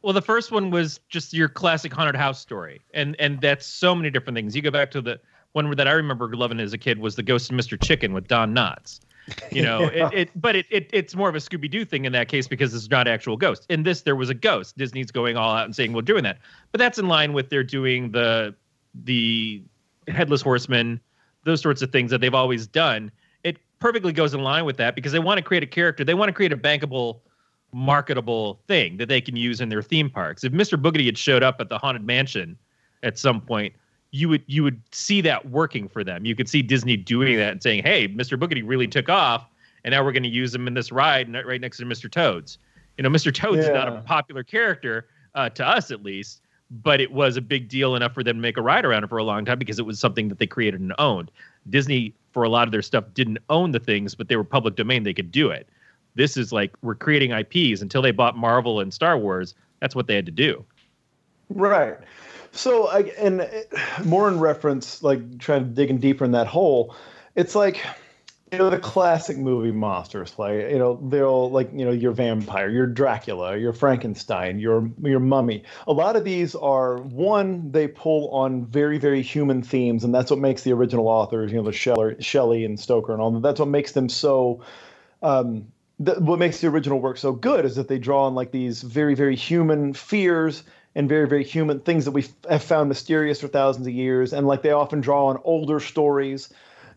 Well, the first one was just your classic haunted house story, and and that's so many different things. You go back to the one that I remember loving as a kid was the Ghost of Mr. Chicken with Don Knotts. You know, yeah. it, it but it, it it's more of a Scooby Doo thing in that case because it's not actual ghost. In this, there was a ghost. Disney's going all out and saying we're doing that, but that's in line with they're doing the the headless horseman, those sorts of things that they've always done. It perfectly goes in line with that because they want to create a character. They want to create a bankable marketable thing that they can use in their theme parks. If Mr. Boogedy had showed up at the Haunted Mansion at some point, you would you would see that working for them. You could see Disney doing that and saying, "Hey, Mr. Boogedy really took off, and now we're going to use him in this ride right next to Mr. Toad's." You know, Mr. Toad's yeah. is not a popular character uh, to us, at least, but it was a big deal enough for them to make a ride around it for a long time because it was something that they created and owned. Disney, for a lot of their stuff, didn't own the things, but they were public domain; they could do it. This is like we're creating IPs until they bought Marvel and Star Wars. That's what they had to do. Right. So, I, and more in reference, like trying to dig in deeper in that hole, it's like you know the classic movie monsters like you know they'll like you know your vampire your dracula your frankenstein your your mummy. A lot of these are one they pull on very very human themes and that's what makes the original authors you know the shelley, shelley and stoker and all that that's what makes them so um, the, what makes the original work so good is that they draw on like these very very human fears and very very human things that we have found mysterious for thousands of years. And like they often draw on older stories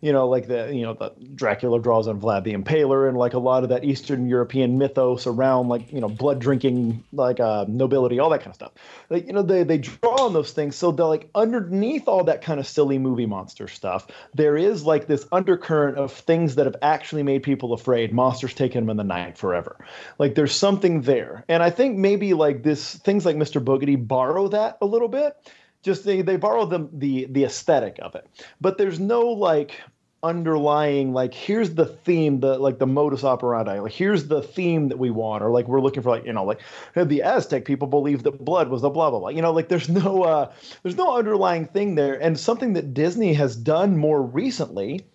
you know, like the you know the Dracula draws on Vlad the Impaler, and like a lot of that Eastern European mythos around like you know blood drinking, like uh, nobility, all that kind of stuff. Like you know they they draw on those things, so they're like underneath all that kind of silly movie monster stuff, there is like this undercurrent of things that have actually made people afraid. Monsters taking them in the night forever. Like there's something there, and I think maybe like this things like Mr. Boogedy borrow that a little bit just they, they borrow the, the the aesthetic of it. But there's no like underlying like here's the theme the like the modus operandi like here's the theme that we want or like we're looking for like you know like the aztec people believe that blood was the blah blah blah. You know like there's no uh there's no underlying thing there. And something that disney has done more recently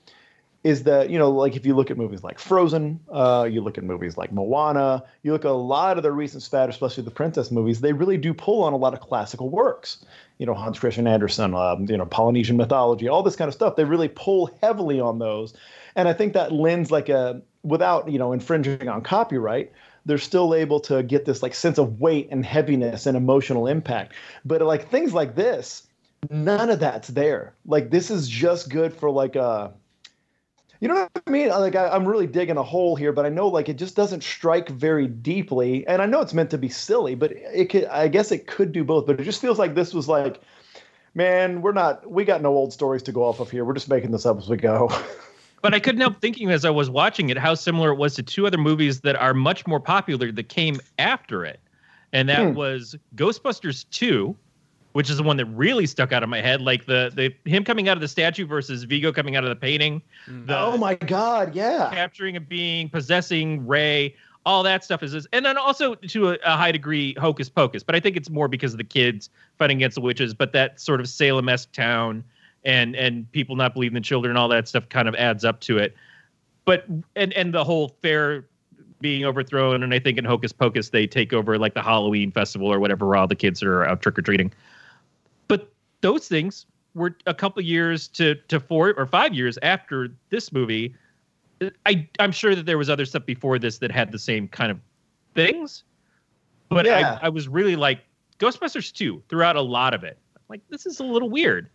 is that you know like if you look at movies like Frozen, uh, you look at movies like Moana, you look at a lot of the recent spat, especially the princess movies, they really do pull on a lot of classical works. You know Hans Christian Andersen, um, you know Polynesian mythology, all this kind of stuff. They really pull heavily on those, and I think that lends like a without you know infringing on copyright they're still able to get this like sense of weight and heaviness and emotional impact but like things like this none of that's there like this is just good for like a you know what I mean? Like I, am really digging a hole here, but I know like it just doesn't strike very deeply. And I know it's meant to be silly, but it could. I guess it could do both. But it just feels like this was like, man, we're not. We got no old stories to go off of here. We're just making this up as we go. but I couldn't help thinking as I was watching it how similar it was to two other movies that are much more popular that came after it, and that hmm. was Ghostbusters Two which is the one that really stuck out of my head. Like the the him coming out of the statue versus Vigo coming out of the painting. Mm. The oh my god, yeah. Capturing a being, possessing Ray, all that stuff is this. And then also to a, a, high degree hocus pocus, but I think it's more because of the kids fighting against the witches, but that sort of Salem-esque town and and people not believing the children, all that stuff kind of adds up to it. But and and the whole fair being overthrown, and I think in Hocus Pocus they take over like the Halloween festival or whatever, where all the kids are out trick or treating those things were a couple years to to four or five years after this movie. I I'm sure that there was other stuff before this that had the same kind of things, but yeah. I, I was really like Ghostbusters 2 throughout a lot of it. Like this is a little weird.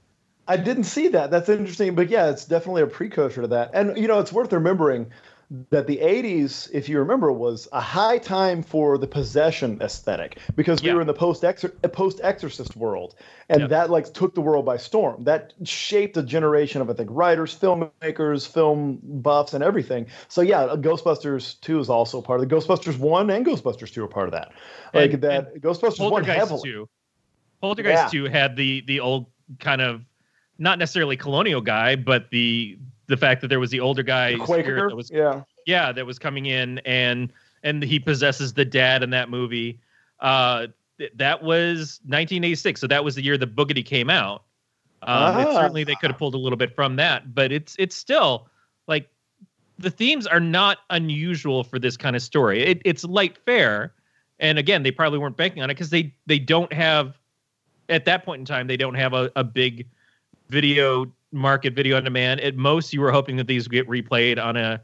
I didn't see that. That's interesting, but yeah, it's definitely a precursor to that. And you know, it's worth remembering that the 80s, if you remember, was a high time for the possession aesthetic because we Yeah. were in the post post exorcist world, and that like took the world by storm. That shaped a generation of I think writers, filmmakers, film buffs, and everything. So yeah, Ghostbusters 2 is also part of the Ghostbusters 1 and Ghostbusters 2 are part of that. Like And- that Ghostbusters 1 heavily. two. Poltergeist Yeah. two had the the old kind of not necessarily colonial guy, but the the fact that there was the older guy spirit Quaker, that was yeah. yeah that was coming in and and he possesses the dad in that movie. Uh, th- that was 1986, so that was the year the Boogedy came out. Um, Ah. certainly they could have pulled a little bit from that, but it's it's still like the themes are not unusual for this kind of story. It, it's light fare, and again, they probably weren't banking on it because they they don't have at that point in time they don't have a, a big video market, video on demand. At most, you were hoping that these would get replayed on a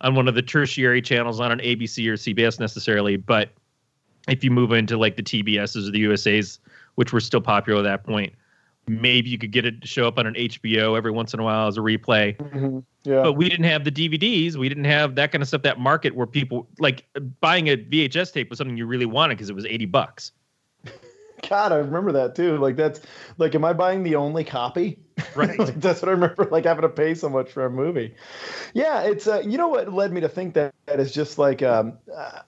on one of the tertiary channels, on an ABC or CBS necessarily. But if you move into like the TBSs or the USA's, which were still popular at that point, maybe you could get it to show up on an HBO every once in a while as a replay Mhm. Yeah. but we didn't have the DVDs. We didn't have that kind of stuff. That market where people like buying a VHS tape was something you really wanted because it was eighty bucks. God, I remember that too. Like that's like, am I buying the only copy? Right. like that's what I remember. Like having to pay so much for a movie. Yeah, it's uh, you know what led me to think that that is just like um, uh,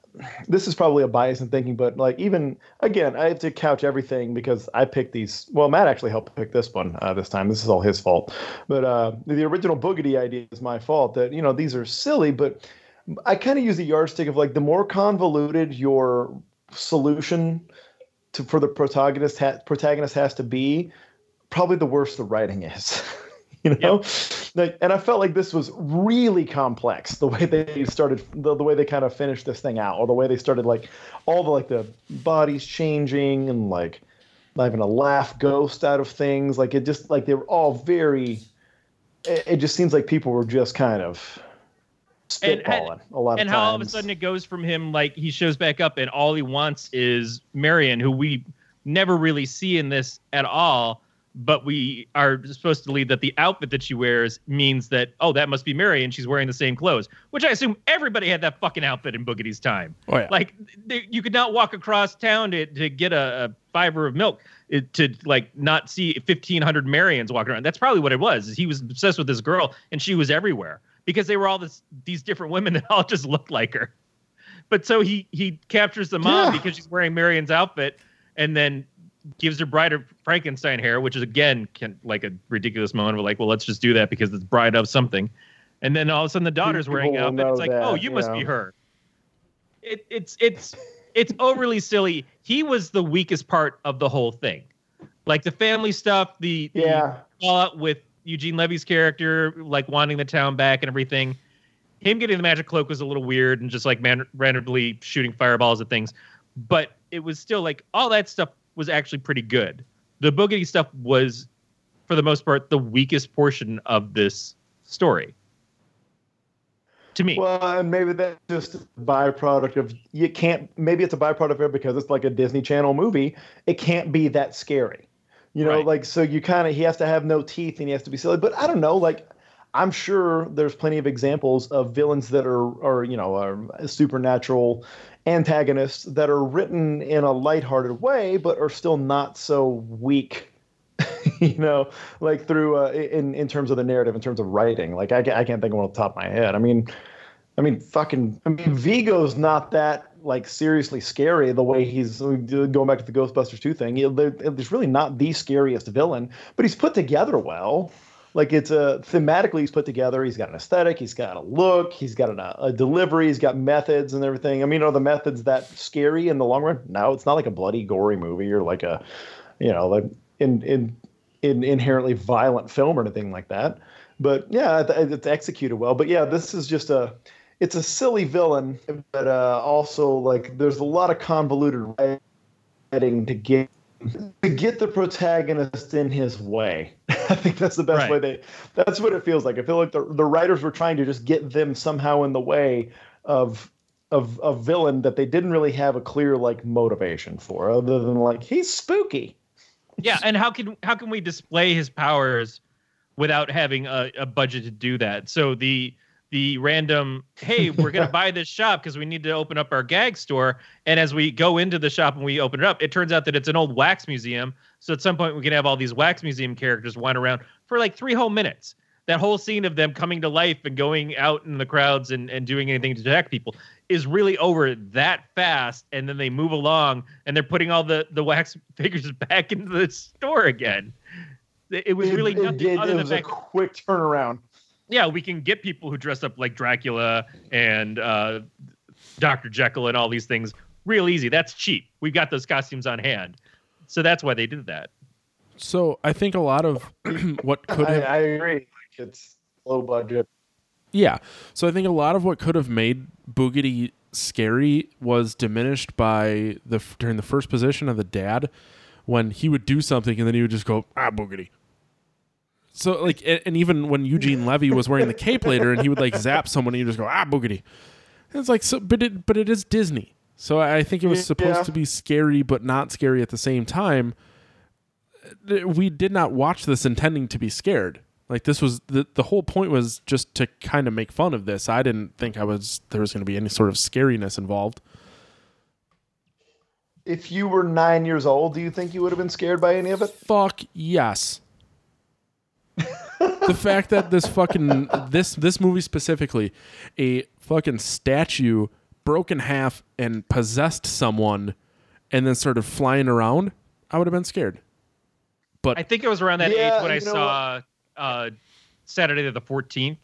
this is probably a bias in thinking, but like even again, I have to couch everything because I picked these. Well, Matt actually helped pick this one uh, this time. This is all his fault. But uh, the original Boogedy idea is my fault. That you know these are silly, but I kind of use the yardstick of like the more convoluted your solution to for the protagonist ha- protagonist has to be, probably the worse the writing is. you know, like, and I felt like this was really complex the way they started, the, the way they kind of finished this thing out, or the way they started like all the like the bodies changing and like not even a laugh ghost out of things. Like it just like they were all very. It, it just seems like people were just kind of And- and- a lot of and times. how all of a sudden it goes from him like he shows back up and all he wants is Marion, who we never really see in this at all. But we are supposed to believe that the outfit that she wears means that oh that must be Marion. She's wearing the same clothes, which I assume everybody had that fucking outfit in Boogedy's time. Oh yeah. Like they, you could not walk across town to, to get a, a fiver of milk uh, to like not see 1500 Marions walking around. That's probably what it was. He was obsessed with this girl and she was everywhere because they were all this, these different women that all just looked like her. But so he he captures the mom Yeah. because she's wearing Marion's outfit and then gives her bride of Frankenstein hair, which is again can, like a ridiculous moment of like, well, let's just do that because it's bride of something. And then all of a sudden the daughter's wearing People an will outfit. It's like, oh, you you must know. be her it, it's it's it's overly silly. He was the weakest part of the whole thing. Like the family stuff, the, the Yeah. fallout with Eugene Levy's character, like wanting the town back and everything. Him getting the magic cloak was a little weird and just like man- randomly shooting fireballs at things, but it was still like all that stuff was actually pretty good. The Boogedy stuff was, for the most part, the weakest portion of this story. To me, Well, and maybe that's just a byproduct of you can't. Maybe it's a byproduct of it because it's like a Disney Channel movie. It can't be that scary, you know. Right. Like so, you kind of he has to have no teeth and he has to be silly. But I don't know. Like I'm sure there's plenty of examples of villains that are, are you know, are supernatural antagonists that are written in a lighthearted way, but are still not so weak you know, like through uh, in in terms of the narrative, in terms of writing. Like I, I can't think of one off the top of my head. I mean, I mean, fucking, I mean, Vigo's not that like seriously scary the way he's going back to the Ghostbusters two thing. There's really not the scariest villain, but he's put together well. Like it's a thematically he's put together. He's got an aesthetic. He's got a look. He's got an, a delivery. He's got methods and everything. I mean, are the methods that scary in the long run? No, it's not like a bloody, gory movie or like a, you know, like in in in inherently violent film or anything like that. But yeah, it's executed well. But yeah, this is just a it's a silly villain, but uh, also like there's a lot of convoluted writing to get to get the protagonist in his way. I think that's the best Right. way they. That's what it feels like. I feel like the the writers were trying to just get them somehow in the way of of a villain that they didn't really have a clear like motivation for, other than like he's spooky. yeah and how can how can we display his powers without having a, a budget to do that so the the random, hey, we're going to buy this shop because we need to open up our gag store. And as we go into the shop and we open it up, it turns out that it's an old wax museum. So at some point, we can have all these wax museum characters wind around for like three whole minutes. That whole scene of them coming to life and going out in the crowds and, and doing anything to attack people is really over that fast. And then they move along and they're putting all the, the wax figures back into the store again. It, was really it, nothing it, other it than was the a quick turnaround. Yeah, we can get people who dress up like Dracula and uh, Dr. Jekyll and all these things real easy. That's cheap. We've got those costumes on hand. So that's why they did that. So I think a lot of what could I, have I agree. Like, it's low budget. Yeah. So I think a lot of what could have made Boogedy scary was diminished by the during the first position of the dad when he would do something and then he would just go ah Boogedy. So like and even when Eugene Levy was wearing the cape later and he would like zap someone and you just go ah Boogedy. And it's like so but it but it is Disney. So I I think it was supposed Yeah. to be scary but not scary at the same time. Uh, We did not watch this intending to be scared. Like this was the the whole point was just to kind of make fun of this. I didn't think I was there was going to be any sort of scariness involved. If you were nine years old, do you think you would have been scared by any of it? Fuck yes. The fact that this fucking this this movie specifically, a fucking statue broke in half and possessed someone, and then started flying around, I would have been scared. But I think it was around that Yeah, age when I you know saw uh, Saturday the 14th,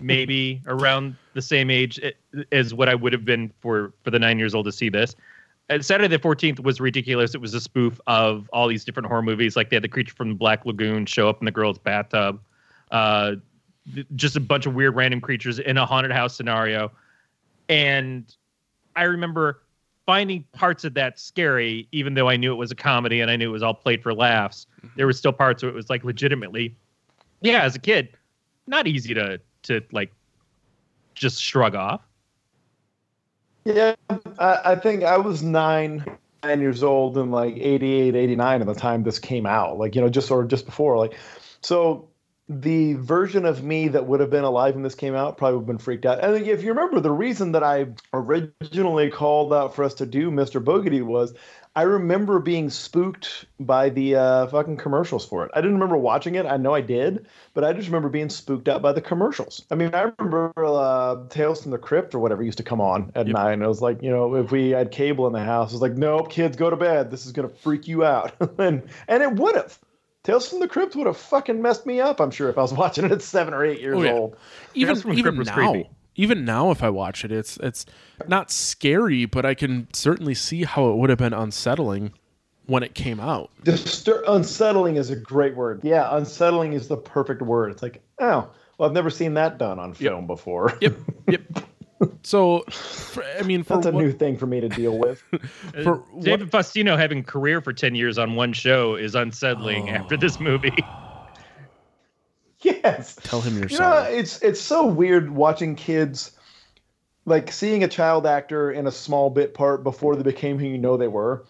maybe around the same age as what I would have been for, for the nine years old to see this. And Saturday the 14th was ridiculous. It was a spoof of all these different horror movies. Like they had the creature from the Black Lagoon show up in the girl's bathtub. Uh, th- just a bunch of weird random creatures in a haunted house scenario. And I remember finding parts of that scary, even though I knew it was a comedy and I knew it was all played for laughs. There was still parts where it was like legitimately, yeah, as a kid, not easy to to like just shrug off. Yeah, I, think I was nine, nine years old in like 88, 89 at the time this came out. Like, you know, just or just before. Like, so the version of me that would have been alive when this came out probably would have been freaked out. And if you remember, the reason that I originally called out for us to do Mr. Boogedy was I remember being spooked by the uh, fucking commercials for it. I didn't remember watching it. I know I did, but I just remember being spooked out by the commercials. I mean, I remember uh, Tales from the Crypt or whatever used to come on at Yep. nine. It was like, you know, if we had cable in the house, it was like, nope, kids, go to bed. This is gonna freak you out, and and it would have. Tales from the Crypt would have fucking messed me up. I'm sure if I was watching it at seven or eight years Oh, yeah. old. even from the even Crypt was now, creepy. Even now, if I watch it, it's it's not scary, but I can certainly see how it would have been unsettling when it came out. Distur- unsettling is a great word. Yeah, unsettling is the perfect word. It's like, oh, well, I've never seen that done on film before. Yep, yep. So, for, I mean, for That's a what- new thing for me to deal with. For David Faustino having career for 10 years on one show is unsettling oh. after this movie. yes. tell him you're You know, it's it's so weird watching kids like seeing a child actor in a small bit part before they became who you know they were.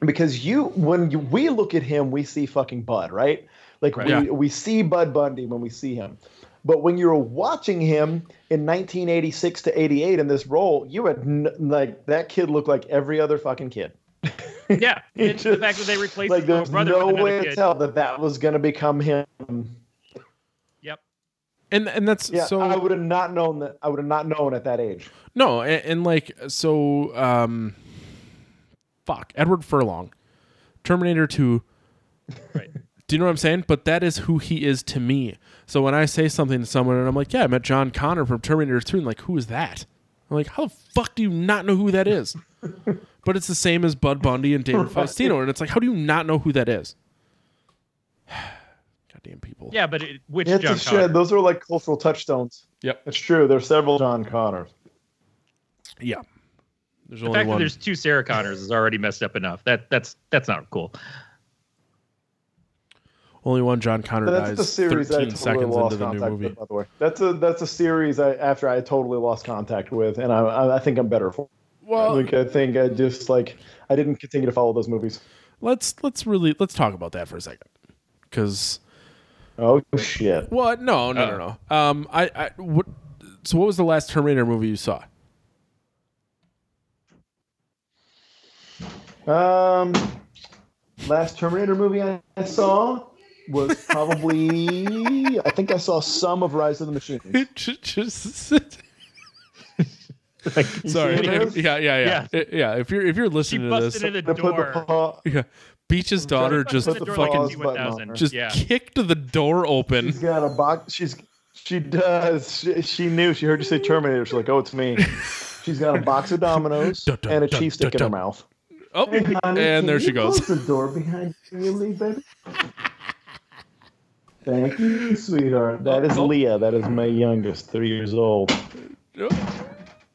Because you when you, we look at him, we see fucking Bud, right? Like we, Yeah. we see Bud Bundy when we see him. But when you're watching him in 1986 to 88 in this role, you had n- like that kid looked like every other fucking kid. yeah. It's the fact that they replaced like there's no way to tell that that was going to become him. And and that's Yeah, so I would have not known that. I would have not known at that age. No, and, and like so um fuck, Edward Furlong. Terminator 2. Right. Do you know what I'm saying? But that is who he is to me. So when I say something to someone and I'm like, "Yeah, I met John Connor from Terminator 2." And like, "Who is that?" I'm like, "How the fuck do you not know who that is?" but it's the same as Bud Bundy and David Faustino and it's like, "How do you not know who that is?" Goddamn people. Yeah, but it, which It's John a Connor? shed. Those are like cultural touchstones. Yep. It's true. There's several John Connors. Yeah. There's The only fact that there's two Sarah Connors is already messed up enough. That that's that's not cool. Only one John Connor That's dies the series I totally seconds lost into the new contact movie. with. By the way, that's a that's a series I after I totally lost contact with, and I I, I think I'm better for. Well, like I think I just like I didn't continue to follow those movies. let's let's really let's talk about that for a second because Oh shit! what no no no no um i i what So, what was the last Terminator movie you saw? Um, last Terminator movie I, I saw was probably I think I saw some of Rise of the Machines. Just You sorry. see it is? Yeah, yeah, yeah, Yeah. yeah. If you're if you're She listening to this, busted in the I put the door. paw- yeah, Beech's daughter just put the the door like pause a button on T1000. her. just yeah. kicked the door open. She's got a box. She's she does. She, she knew. She heard you say Terminator. She's like, oh, it's me. She's got a box of Dominoes Dun, dun, and a cheese stick in her mouth. Oh, Hey, honey, and can there you she goes. Close the door behind you and baby. Thank you, sweetheart. That is Leah. That is my youngest, three years old.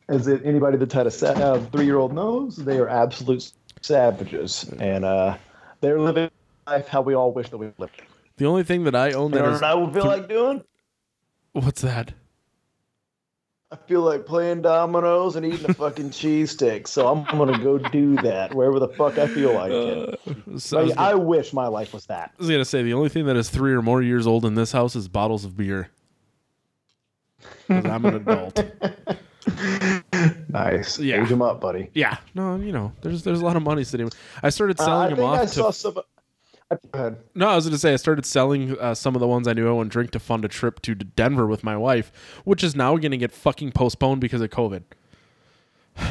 As it anybody that's had a sa- uh, three-year-old knows, they are absolute savages, and uh, they're living life how we all wish that we lived. The only thing that I own You that know is what I would feel like doing? what's that? I feel like playing dominoes and eating a fucking cheese stick, so I'm gonna go do that wherever the fuck I feel like it. Uh, so I, Like, gonna, I wish my life was that. I was gonna say the only thing that is three or more years old in this house is bottles of beer. 'Cause I'm an adult. Nice. Yeah. Age them up, buddy. Yeah, no, you know, there's there's a lot of money sitting. I started Uh, selling them off I to saw some. I. No, I was going to say I started selling uh, some of the ones I knew I wouldn't drink to fund a trip to Denver with my wife, which is now going to get fucking postponed because of COVID.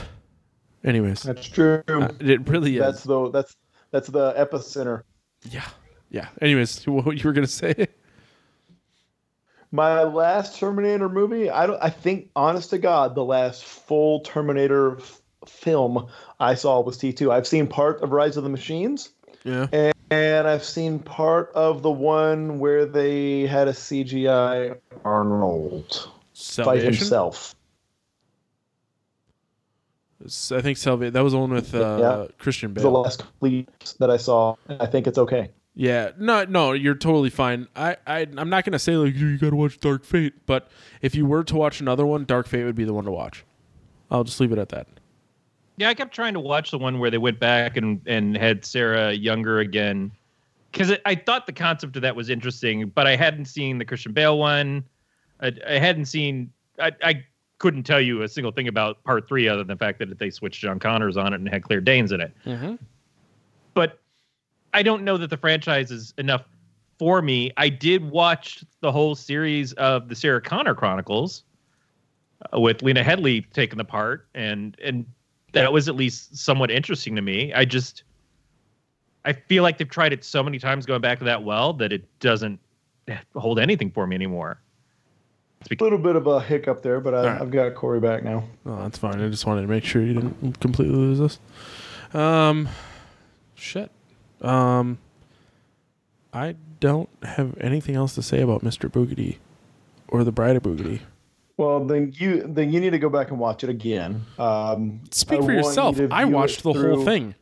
Anyways, That's true. uh, it really is. that's the that's that's the epicenter. yeah, yeah. Anyways, what you were going to say? My last Terminator movie, I don't. I think, honest to God, the last full Terminator f- film I saw was T2. I've seen part of Rise of the Machines, Yeah. and I've seen part of the one where they had a CGI Arnold fight himself. I think Salvation. That was the one with uh, Yeah. Christian Bale. the last complete that I saw. I think it's okay. Yeah, no, no, you're totally fine. I, I, I'm not gonna say like you got to watch Dark Fate, but if you were to watch another one, Dark Fate would be the one to watch. I'll just leave it at that. Yeah, I kept trying to watch the one where they went back and and had Sarah younger again, because I thought the concept of that was interesting, but I hadn't seen the Christian Bale one. I, I hadn't seen. I, I couldn't tell you a single thing about part three other than the fact that they switched John Connors on it and had Claire Danes in it. Mm-hmm. But I don't know that the franchise is enough for me. I did watch the whole series of the Sarah Connor Chronicles uh, with Lena Headey taking the part, and and that was at least somewhat interesting to me. I just I feel like they've tried it so many times going back to that well that it doesn't hold anything for me anymore. A little bit of a hiccup there, but I, All right. I've got Corey back now. Oh, that's fine. I just wanted to make sure you didn't completely lose us. Um, shit. Um, I don't have anything else to say about Mr. Boogedy or the Bride of Boogedy. Well, then you then you need to go back and watch it again. Um, Speak I for want you yourself. to I watched the whole thing.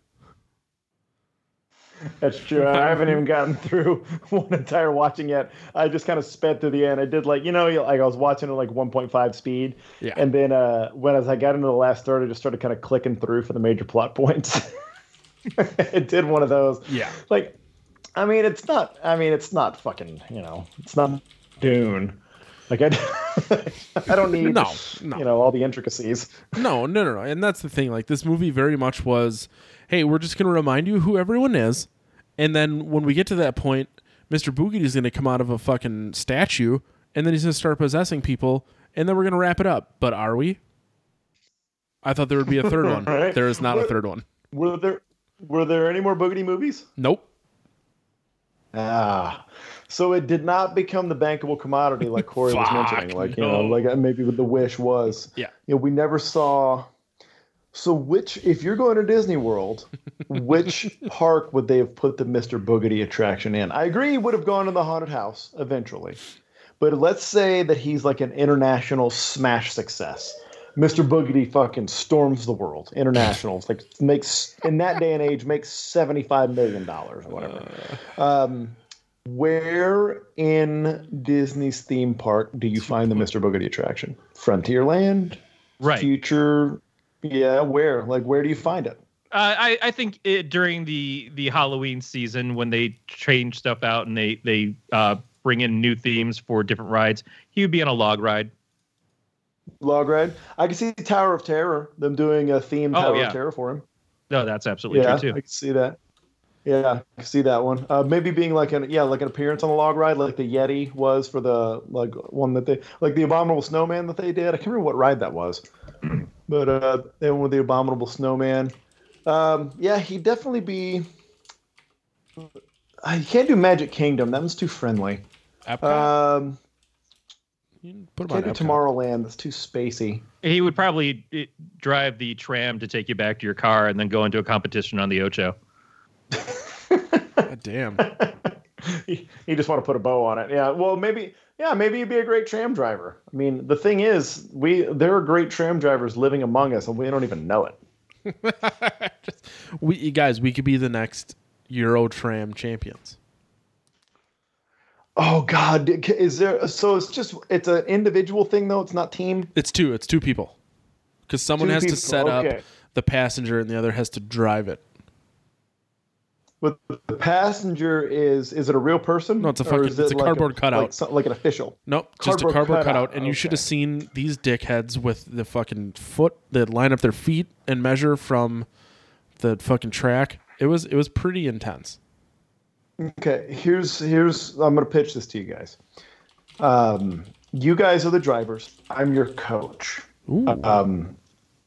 That's true. I haven't even gotten through one entire watching yet. I just kind of sped to the end. I did like you know like I was watching at like 1.5 speed, Yeah. and then uh, when as I got into the last third, I just started kind of clicking through for the major plot points. it did one of those. Yeah. Like, I mean, it's not. I mean, it's not fucking. You know, it's not Dune. Like I, I don't need No, no. you know all the intricacies. No, no, no, no. And that's the thing. Like this movie very much was, hey, we're just gonna remind you who everyone is, and then when we get to that point, Mr. Boogedy is gonna come out of a fucking statue, and then he's gonna start possessing people, and then we're gonna wrap it up. But are we? I thought there would be a third one. Right. There is not a third one. Were there were there any more Boogedy movies? Nope. Ah, so it did not become the bankable commodity like Corey was mentioning. Like you know, like uh, maybe what the wish was. Yeah. You know, we never saw. So which, if you're going to Disney World, which park would they have put the Mr. Boogedy attraction in? I agree, he would have gone to the haunted house eventually, but let's say that he's like an international smash success. Mr. Boogedy fucking storms the world. International, It's like makes in that day and age makes seventy five million dollars or whatever. Um, where in Disney's theme park do you find the Mr. Boogedy attraction? Frontierland, Right. Future, yeah. Where? Like, where do you find it? Uh, I, I think it, during the the Halloween season when they change stuff out and they they uh, bring in new themes for different rides, he would be on a log ride. Log ride. I can see Tower of Terror, them doing a theme Oh, Tower yeah. of Terror for him. No, that's absolutely yeah, true too. I can see that. Yeah, I can see that one. Uh, maybe being like an yeah, like an appearance on the log ride, like the Yeti was for the like one that they like the Abominable Snowman that they did. I can't remember what ride that was, but uh, they went with the Abominable Snowman. Um, yeah, he'd definitely be. I can't do Magic Kingdom. That one's too friendly. Epcot. Um, You can put him can't do on Epcot. Tomorrowland. That's too spacey. He would probably eh, drive the tram to take you back to your car and then go into a competition on the Ocho. God damn. he, he just want to put a bow on it. Yeah. Well, maybe. Yeah, maybe you'd be a great tram driver. I mean, the thing is, we there are great tram drivers living among us, and we don't even know it. we you guys, we could be the next Euro Tram champions. Oh God, is there? So it's just it's an individual thing though. It's not team. It's two. It's two people. Because someone Two has people, to set okay. up the passenger and the other has to drive it. But the passenger is is it a real person? No, it's a fucking- is it it's a cardboard cutout. like, some- like an official. Nope, just a Cardboard cardboard cutout, cutout. And you should have seen these dickheads with the fucking foot that line up their feet and measure from the fucking track. It was it was pretty intense. Okay, here's here's I'm gonna pitch this to you guys. Um, you guys are the drivers. I'm your coach. Ooh. Um,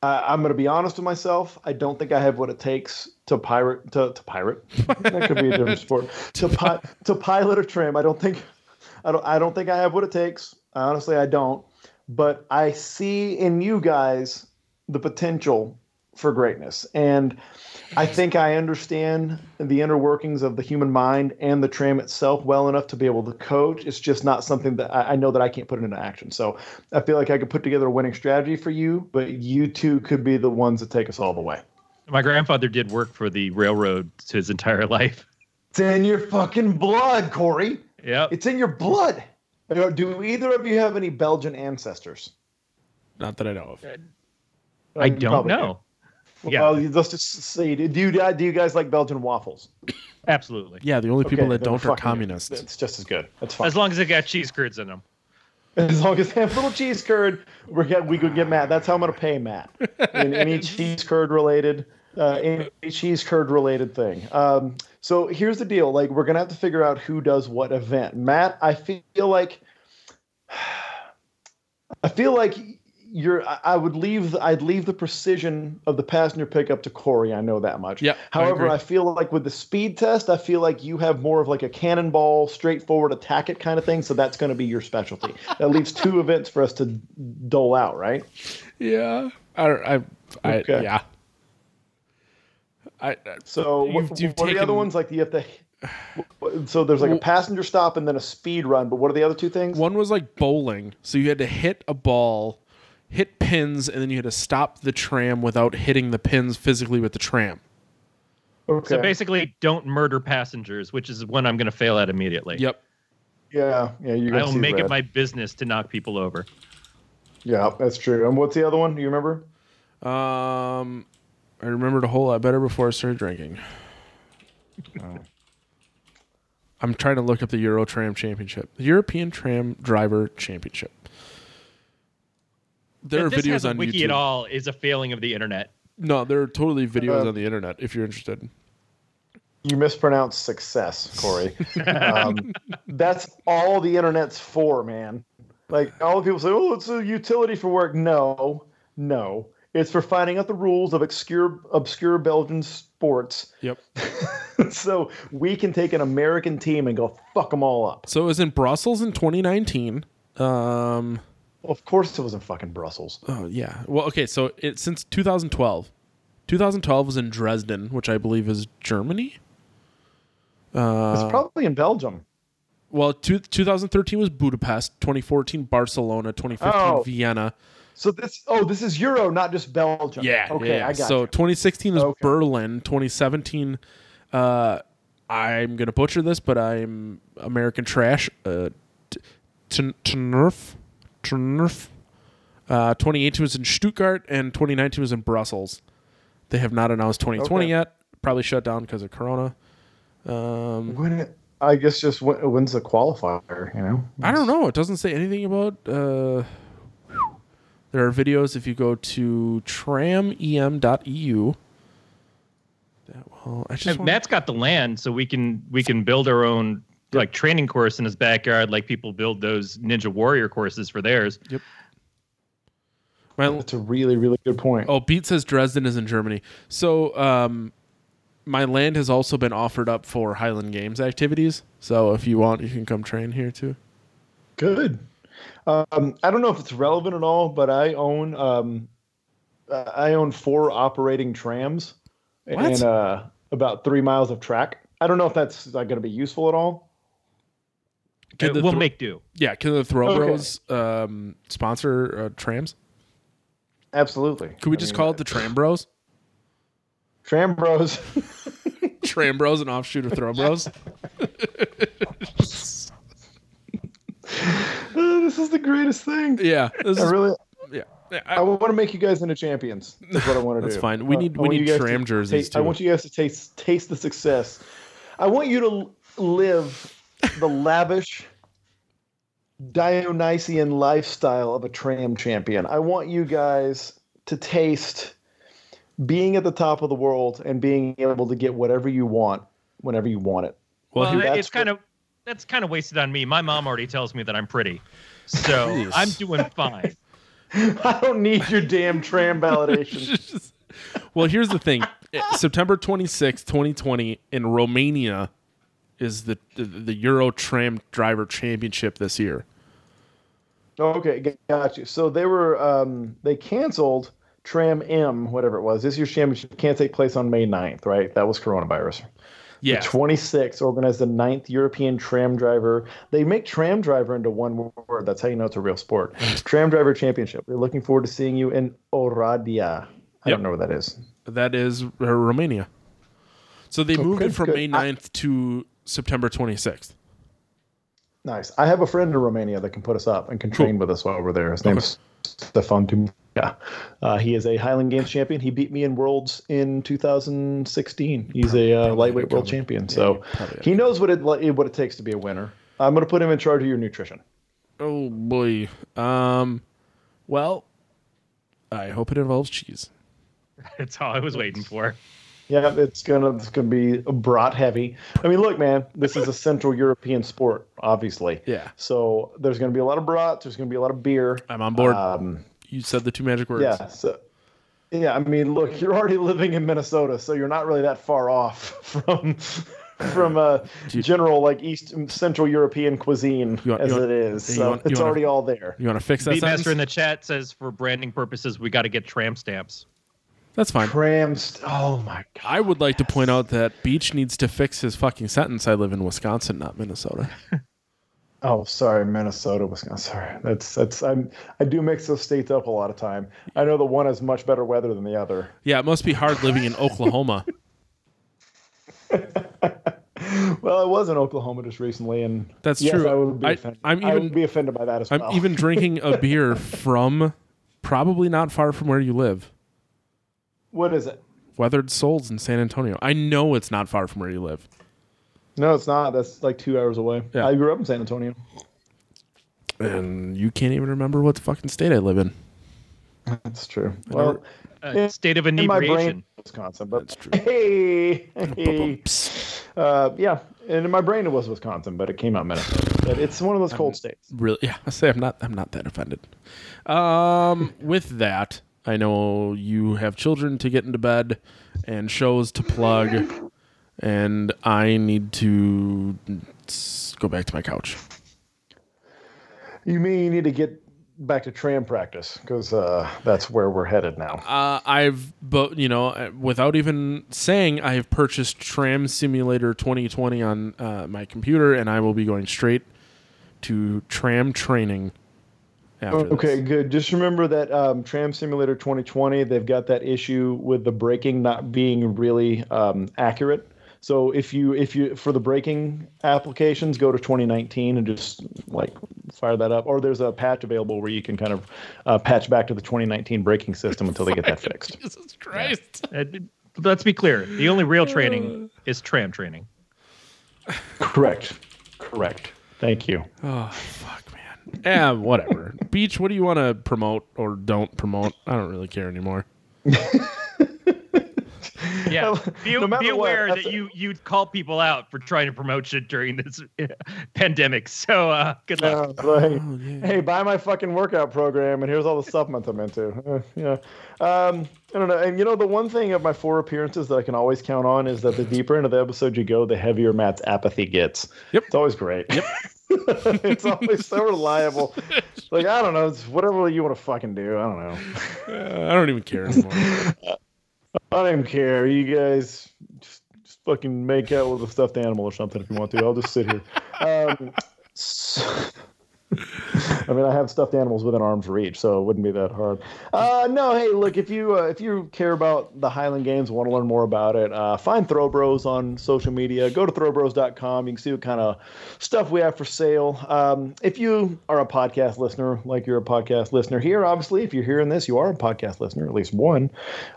I, I'm gonna be honest with myself. I don't think I have what it takes to pirate to, to pirate. that could be a different sport. To pi- to pilot a tram. I don't think I don't I don't think I have what it takes. Honestly, I don't. But I see in you guys the potential for greatness. And I think I understand the inner workings of the human mind and the tram itself well enough to be able to coach. It's just not something that I, I know that I can't put into action. So I feel like I could put together a winning strategy for you, but you two could be the ones that take us all the way. My grandfather did work for the railroad his entire life. It's in your fucking blood, Corey. Yeah. It's in your blood. Uh, Do either of you have any Belgian ancestors? Not that I know of. I don't probably do. Know. Yeah, Well, let's just say, do you do you guys like Belgian waffles? absolutely. Yeah, the only people Okay, that don't are fucking- communists. It's just as good. That's fine. As long as it got cheese curds in them. As long as they have little cheese curd, we're get, we could get Matt. That's how I'm going to pay Matt. In any cheese curd related, uh, any cheese curd related thing. Um, so here's the deal: like we're going to have to figure out who does what event. Matt, I feel like, I feel like you're. I- I would leave. the- I'd leave the precision of the passenger pickup to Corey. I know that much. Yeah, However, agree. I feel like with the speed test, I feel like you have more of like a cannonball, straightforward attack it kind of thing. So that's going to be your specialty. That leaves two events for us to dole out, right? Yeah. I I, I Okay. yeah. I, I So what, You've- you've what are the other ones? Like you have to. So there's like a passenger stop and then a speed run. But what are the other two things? One was like bowling, so you had to hit a ball, hit pins, and then you had to stop the tram without hitting the pins physically with the tram. Okay. So basically, don't murder passengers, which is one I'm going to fail at immediately. Yep. yeah, yeah, you I'll see make it my business to knock people over. Yeah, that's true. And what's the other one? Do you remember? Um, I remembered a whole lot better before I started drinking. I'm trying to look up the Euro Tram Championship, the European Tram Driver Championship. There That are this videos has a on wiki YouTube. at all is a failing of the internet. No, there are totally videos Uh, on the internet if you're interested. You mispronounced success, Corey. um, that's all the internet's for, man. Like all the people say, "Oh, it's a utility for work." No, no, it's for finding out the rules of obscure, obscure Belgian sports, Yep. so we can take an American team and go fuck them all up. So it was in Brussels in 2019. Um, Of course, it was in fucking Brussels. oh yeah. Well, okay. So it since 2012. 2012 was in Dresden, which I believe is Germany. Uh, it's probably in Belgium. Well, two, 2013 was Budapest. 2014 Barcelona. 2015 Oh. Vienna. So this, oh, this is Euro, not just Belgium. Yeah. Okay, yeah. I got So you. 2016 was Okay. Berlin. 2017. Uh, I'm gonna butcher this, but I'm American trash. Uh, t- t- Tnerf, Tnerf. Uh, 2018 was in Stuttgart, and 2019 was in Brussels. They have not announced 2020 Okay. yet. Probably shut down because of Corona. Um, When it, I guess just when, when's the qualifier? You know, I don't know. It doesn't say anything about. Uh, There are videos if you go to tramem.eu. That will, I just And wanna- Matt's got the land, so we can we can build our own like training course in his backyard, like people build those Ninja Warrior courses for theirs. Yep. My, That's a really, really good point. Oh, Beat says Dresden is in Germany. So, um, my land has also been offered up for Highland Games activities. So, if you want, you can come train here too. Good. Um, I don't know if it's relevant at all, but I own um, uh, I own four operating trams What? and uh, about three miles of track. I don't know if that's like, going to be useful at all. Can Uh, the we'll thro- make do. Yeah, can the Throw Okay. Bros um, sponsor uh, trams? Absolutely. Could we I just mean, call it the Tram Bros? Tram Bros? Tram Bros and offshoot of Throw Bros. this is the greatest thing. Yeah, this I is, really, yeah. I I, want to make you guys into champions. That's what I want to do. That's fine. We Uh, need- I we need you guys tram to jerseys, taste- I want you guys to taste taste the success. I want you to live the lavish Dionysian lifestyle of a tram champion. I want you guys to taste being at the top of the world and being able to get whatever you want whenever you want it. well, Well, here- that's it's kind of that's kind of wasted on me. My mom already tells me that I'm pretty, so Jeez. I'm doing fine. I don't need your damn tram validation. well, here's the thing. September 26th, 2020, in Romania, is the, the the Euro Tram Driver Championship this year. Okay, got you. So they were um, they canceled Tram M, whatever it was. This year's championship can't take place on May 9th, right? That was coronavirus. Yeah, 26 organized the ninth European tram driver. They make tram driver into one word. That's how you know it's a real sport. tram driver championship. We're looking forward to seeing you in Oradea. I Yep. don't know where that is. that is uh, Romania. So they moved Okay, it from good. May 9th to September 26th. Nice. I have a friend in Romania that can put us up and can train with us while we're there. His name's Stefan Tum. Yeah. Uh, he is a Highland Games champion. He beat me in Worlds in 2016. He's a uh, lightweight world champion. So probably he knows what it what it takes to be a winner. I'm going to put him in charge of your nutrition. Oh boy. Um, well, I hope it involves cheese. That's all I was waiting for. Yeah, it's gonna it's gonna be brat heavy. I mean, look, man, this is a Central European sport, obviously. Yeah. So there's gonna be a lot of brats. There's gonna be a lot of beer. I'm on board. Um, you said the two magic words. yeah. So yeah, I mean, look, you're already living in Minnesota, so you're not really that far off from from uh, general like East Central European cuisine want- as want- it is. So want- it's wanna- already all there. You want to fix that Beatmaster sentence? in the chat says for branding purposes, we got to get tram stamps. That's fine. Trams. Oh my god. I would like to point out that Beech needs to fix his fucking sentence. I live in Wisconsin, not Minnesota. Oh, sorry, Minnesota, Wisconsin. Sorry, that's that's I'm I do mix those states up a lot of time. I know the one has much better weather than the other. Yeah, it must be hard living in Oklahoma. Well, I was in Oklahoma just recently, and That's yes, true. I would be I- offended. I'm I would be offended by that as well. I'm even drinking a beer from probably not far from where you live. What is it? Weathered Souls in San Antonio. I know it's not far from where you live. No, it's not. That's like two hours away. Yeah. I grew up in San Antonio. And you can't even remember what fucking state I live in. That's true. Well, Uh, In- state of in my brain, inebriation. Wisconsin, but That's true. hey, hey. Uh, yeah, and in my brain it was Wisconsin, but it came out Minnesota. But it's one of those cold states. Really? Yeah, I say I'm not. I'm not that offended. Um, with that, I know you have children to get into bed and shows to plug, and I need to go back to my couch. You mean you need to get back to tram practice because uh, that's where we're headed now. Uh, I've, but you know, uh, without even saying, I have purchased Tram Simulator 2020 on uh, my computer, and I will be going straight to tram training. After Okay, this. good. Just remember that um, Tram Simulator 2020, they've got that issue with the braking not being really um, accurate. So if you if you for the braking applications, go to 2019 and just like fire that up. Or there's a patch available where you can kind of uh, patch back to the 2019 braking system until they get that fixed. Jesus Christ. Uh, let's be clear. The only real training is tram training. Correct. Correct. Thank you. Oh fuck, man. Yeah, whatever. Beech, what do you want to promote or don't promote? I don't really care anymore. Yeah, be, No matter be aware that's that a- you you call people out for trying to promote shit during this pandemic. So uh, good luck. Uh, like, Oh, yeah. hey, buy my fucking workout program, and here's all the supplements I'm into. Uh, yeah, um, I don't know. And you know, the one thing of my four appearances that I can always count on is that the deeper into the episode you go, the heavier Matt's apathy gets. Yep. it's always great. Yep, it's always so reliable. Like I don't know, it's whatever you want to fucking do. I don't know. Uh, I don't even care anymore. I don't even care. You guys just, just fucking make out with a stuffed animal or something if you want to. I'll just sit here. Um, s- I mean, I have stuffed animals within arm's reach, so it wouldn't be that hard. Uh, no, hey, look, if you uh, if you care about the Highland Games, want to learn more about it, uh, find Throw Bros on social media. Go to throwbros.com. You can see what kind of stuff we have for sale. Um, if you are a podcast listener, like you're a podcast listener here, obviously, if you're hearing this, you are a podcast listener, at least one.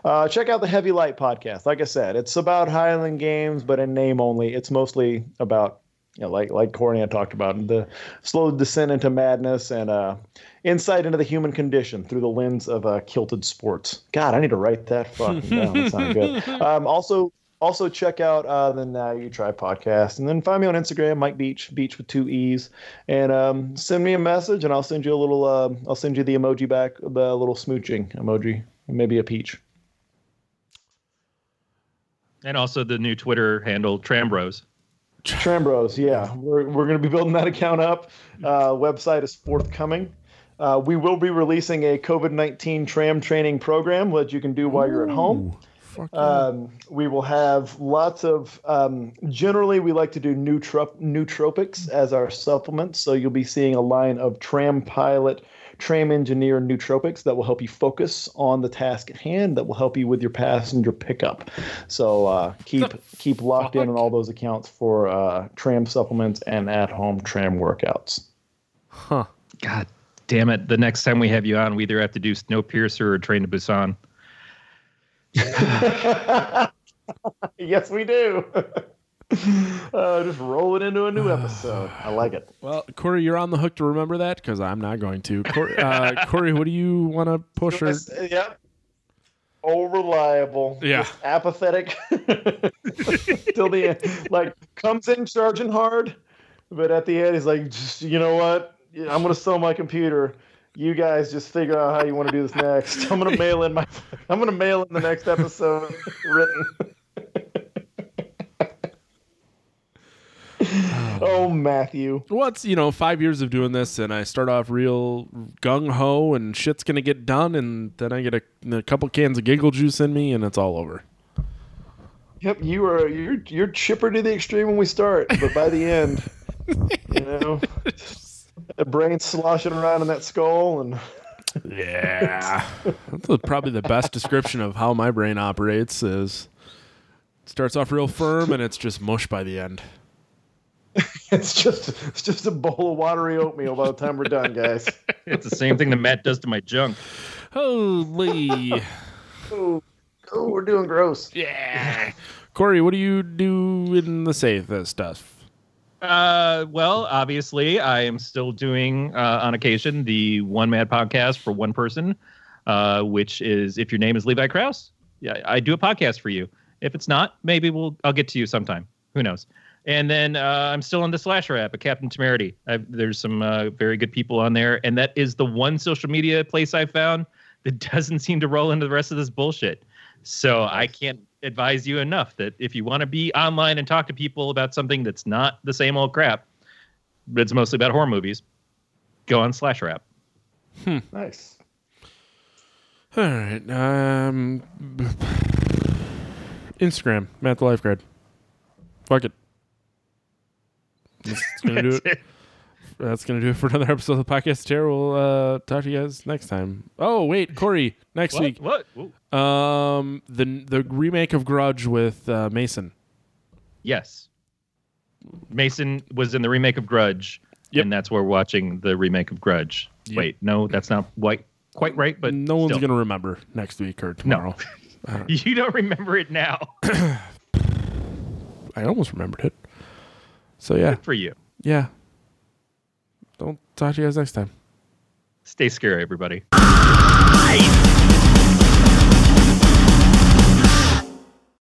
Uh, check out the Heavy Light podcast. Like I said, it's about Highland Games, but in name only. It's mostly about you know, like like Corny had talked about, the slow descent into madness and uh, insight into the human condition through the lens of uh, kilted sports. God, I need to write that fucking down. That sounded good. Um, also, also check out uh, the Now You Try podcast, and then find me on Instagram, Mike Beech, Beech with two e's, and um, send me a message, and I'll send you a little. Uh, I'll send you the emoji back, the little smooching emoji, maybe a peach. And also the new Twitter handle Trambros. Trambros, yeah, we're we're going to be building that account up. Uh, website is forthcoming. Uh, we will be releasing a COVID nineteen tram training program that you can do while you're at home. Um, we will have lots of. Um, generally, we like to do nootrop- nootropics as our supplements. So you'll be seeing a line of Tram Pilot, Tram Engineer nootropics that will help you focus on the task at hand. That will help you with your passenger pickup. So uh, keep keep locked in on all those accounts for uh, tram supplements and at home tram workouts. huh. God damn it! The next time we have you on, we either have to do Snowpiercer or Train to Busan. yes, we do. uh, just roll it into a new episode. I like it. Well, Corey, you're on the hook to remember that because I'm not going to. Corey, uh, Corey what do you want to push? Or... Yep. Oh, reliable. Yeah. Just apathetic till the end. Like comes in charging hard, but at the end he's like, just you know what? I'm gonna sell my computer. You guys just figure out how you want to do this next. I'm gonna mail in my. I'm gonna mail in the next episode written. oh, Matthew. What's you know five years of doing this, and I start off real gung ho, and shit's gonna get done, and then I get a, a couple cans of giggle juice in me, and it's all over. Yep, you are you're you're chipper to the extreme when we start, but by the end, you know, the brain sloshing around in that skull, and Yeah, that's probably the best description of how my brain operates. Is starts off real firm, and it's just mush by the end. it's just it's just a bowl of watery oatmeal by the time we're done, guys. It's the same thing that Matt does to my junk. Holy. Oh, oh we're doing gross. Yeah. Corey, what do you do in the safe stuff? Uh, well, obviously, I am still doing uh, on occasion the One Mad podcast for one person, uh, which is if your name is Levi Krause, yeah, I do a podcast for you. If it's not, maybe we'll I'll get to you sometime. Who knows? And then uh, I'm still on the slasher app at Captain Temerity. I've, there's some uh, very good people on there, and that is the one social media place I found that doesn't seem to roll into the rest of this bullshit. So I can't advise you enough that if you want to be online and talk to people about something that's not the same old crap, but it's mostly about horror movies, go on Slasher app. Nice. All right. Um, Instagram, Matt the Lifeguard. Fuck it. That's gonna do it. That's gonna do it for another episode of the podcast. Terror. We'll uh, talk to you guys next time. Oh wait, Corey, next What? week. What? Ooh. Um, the the remake of Grudge with uh, Mason. Yes. Mason was in the remake of Grudge, Yep. and that's where we're watching the remake of Grudge. Yep. Wait, no, that's not quite quite right, but no one's still. gonna remember next week or tomorrow. You don't remember it now. I almost remembered it. So yeah, Good for you. yeah. Don't talk to you guys next time. Stay scary, everybody.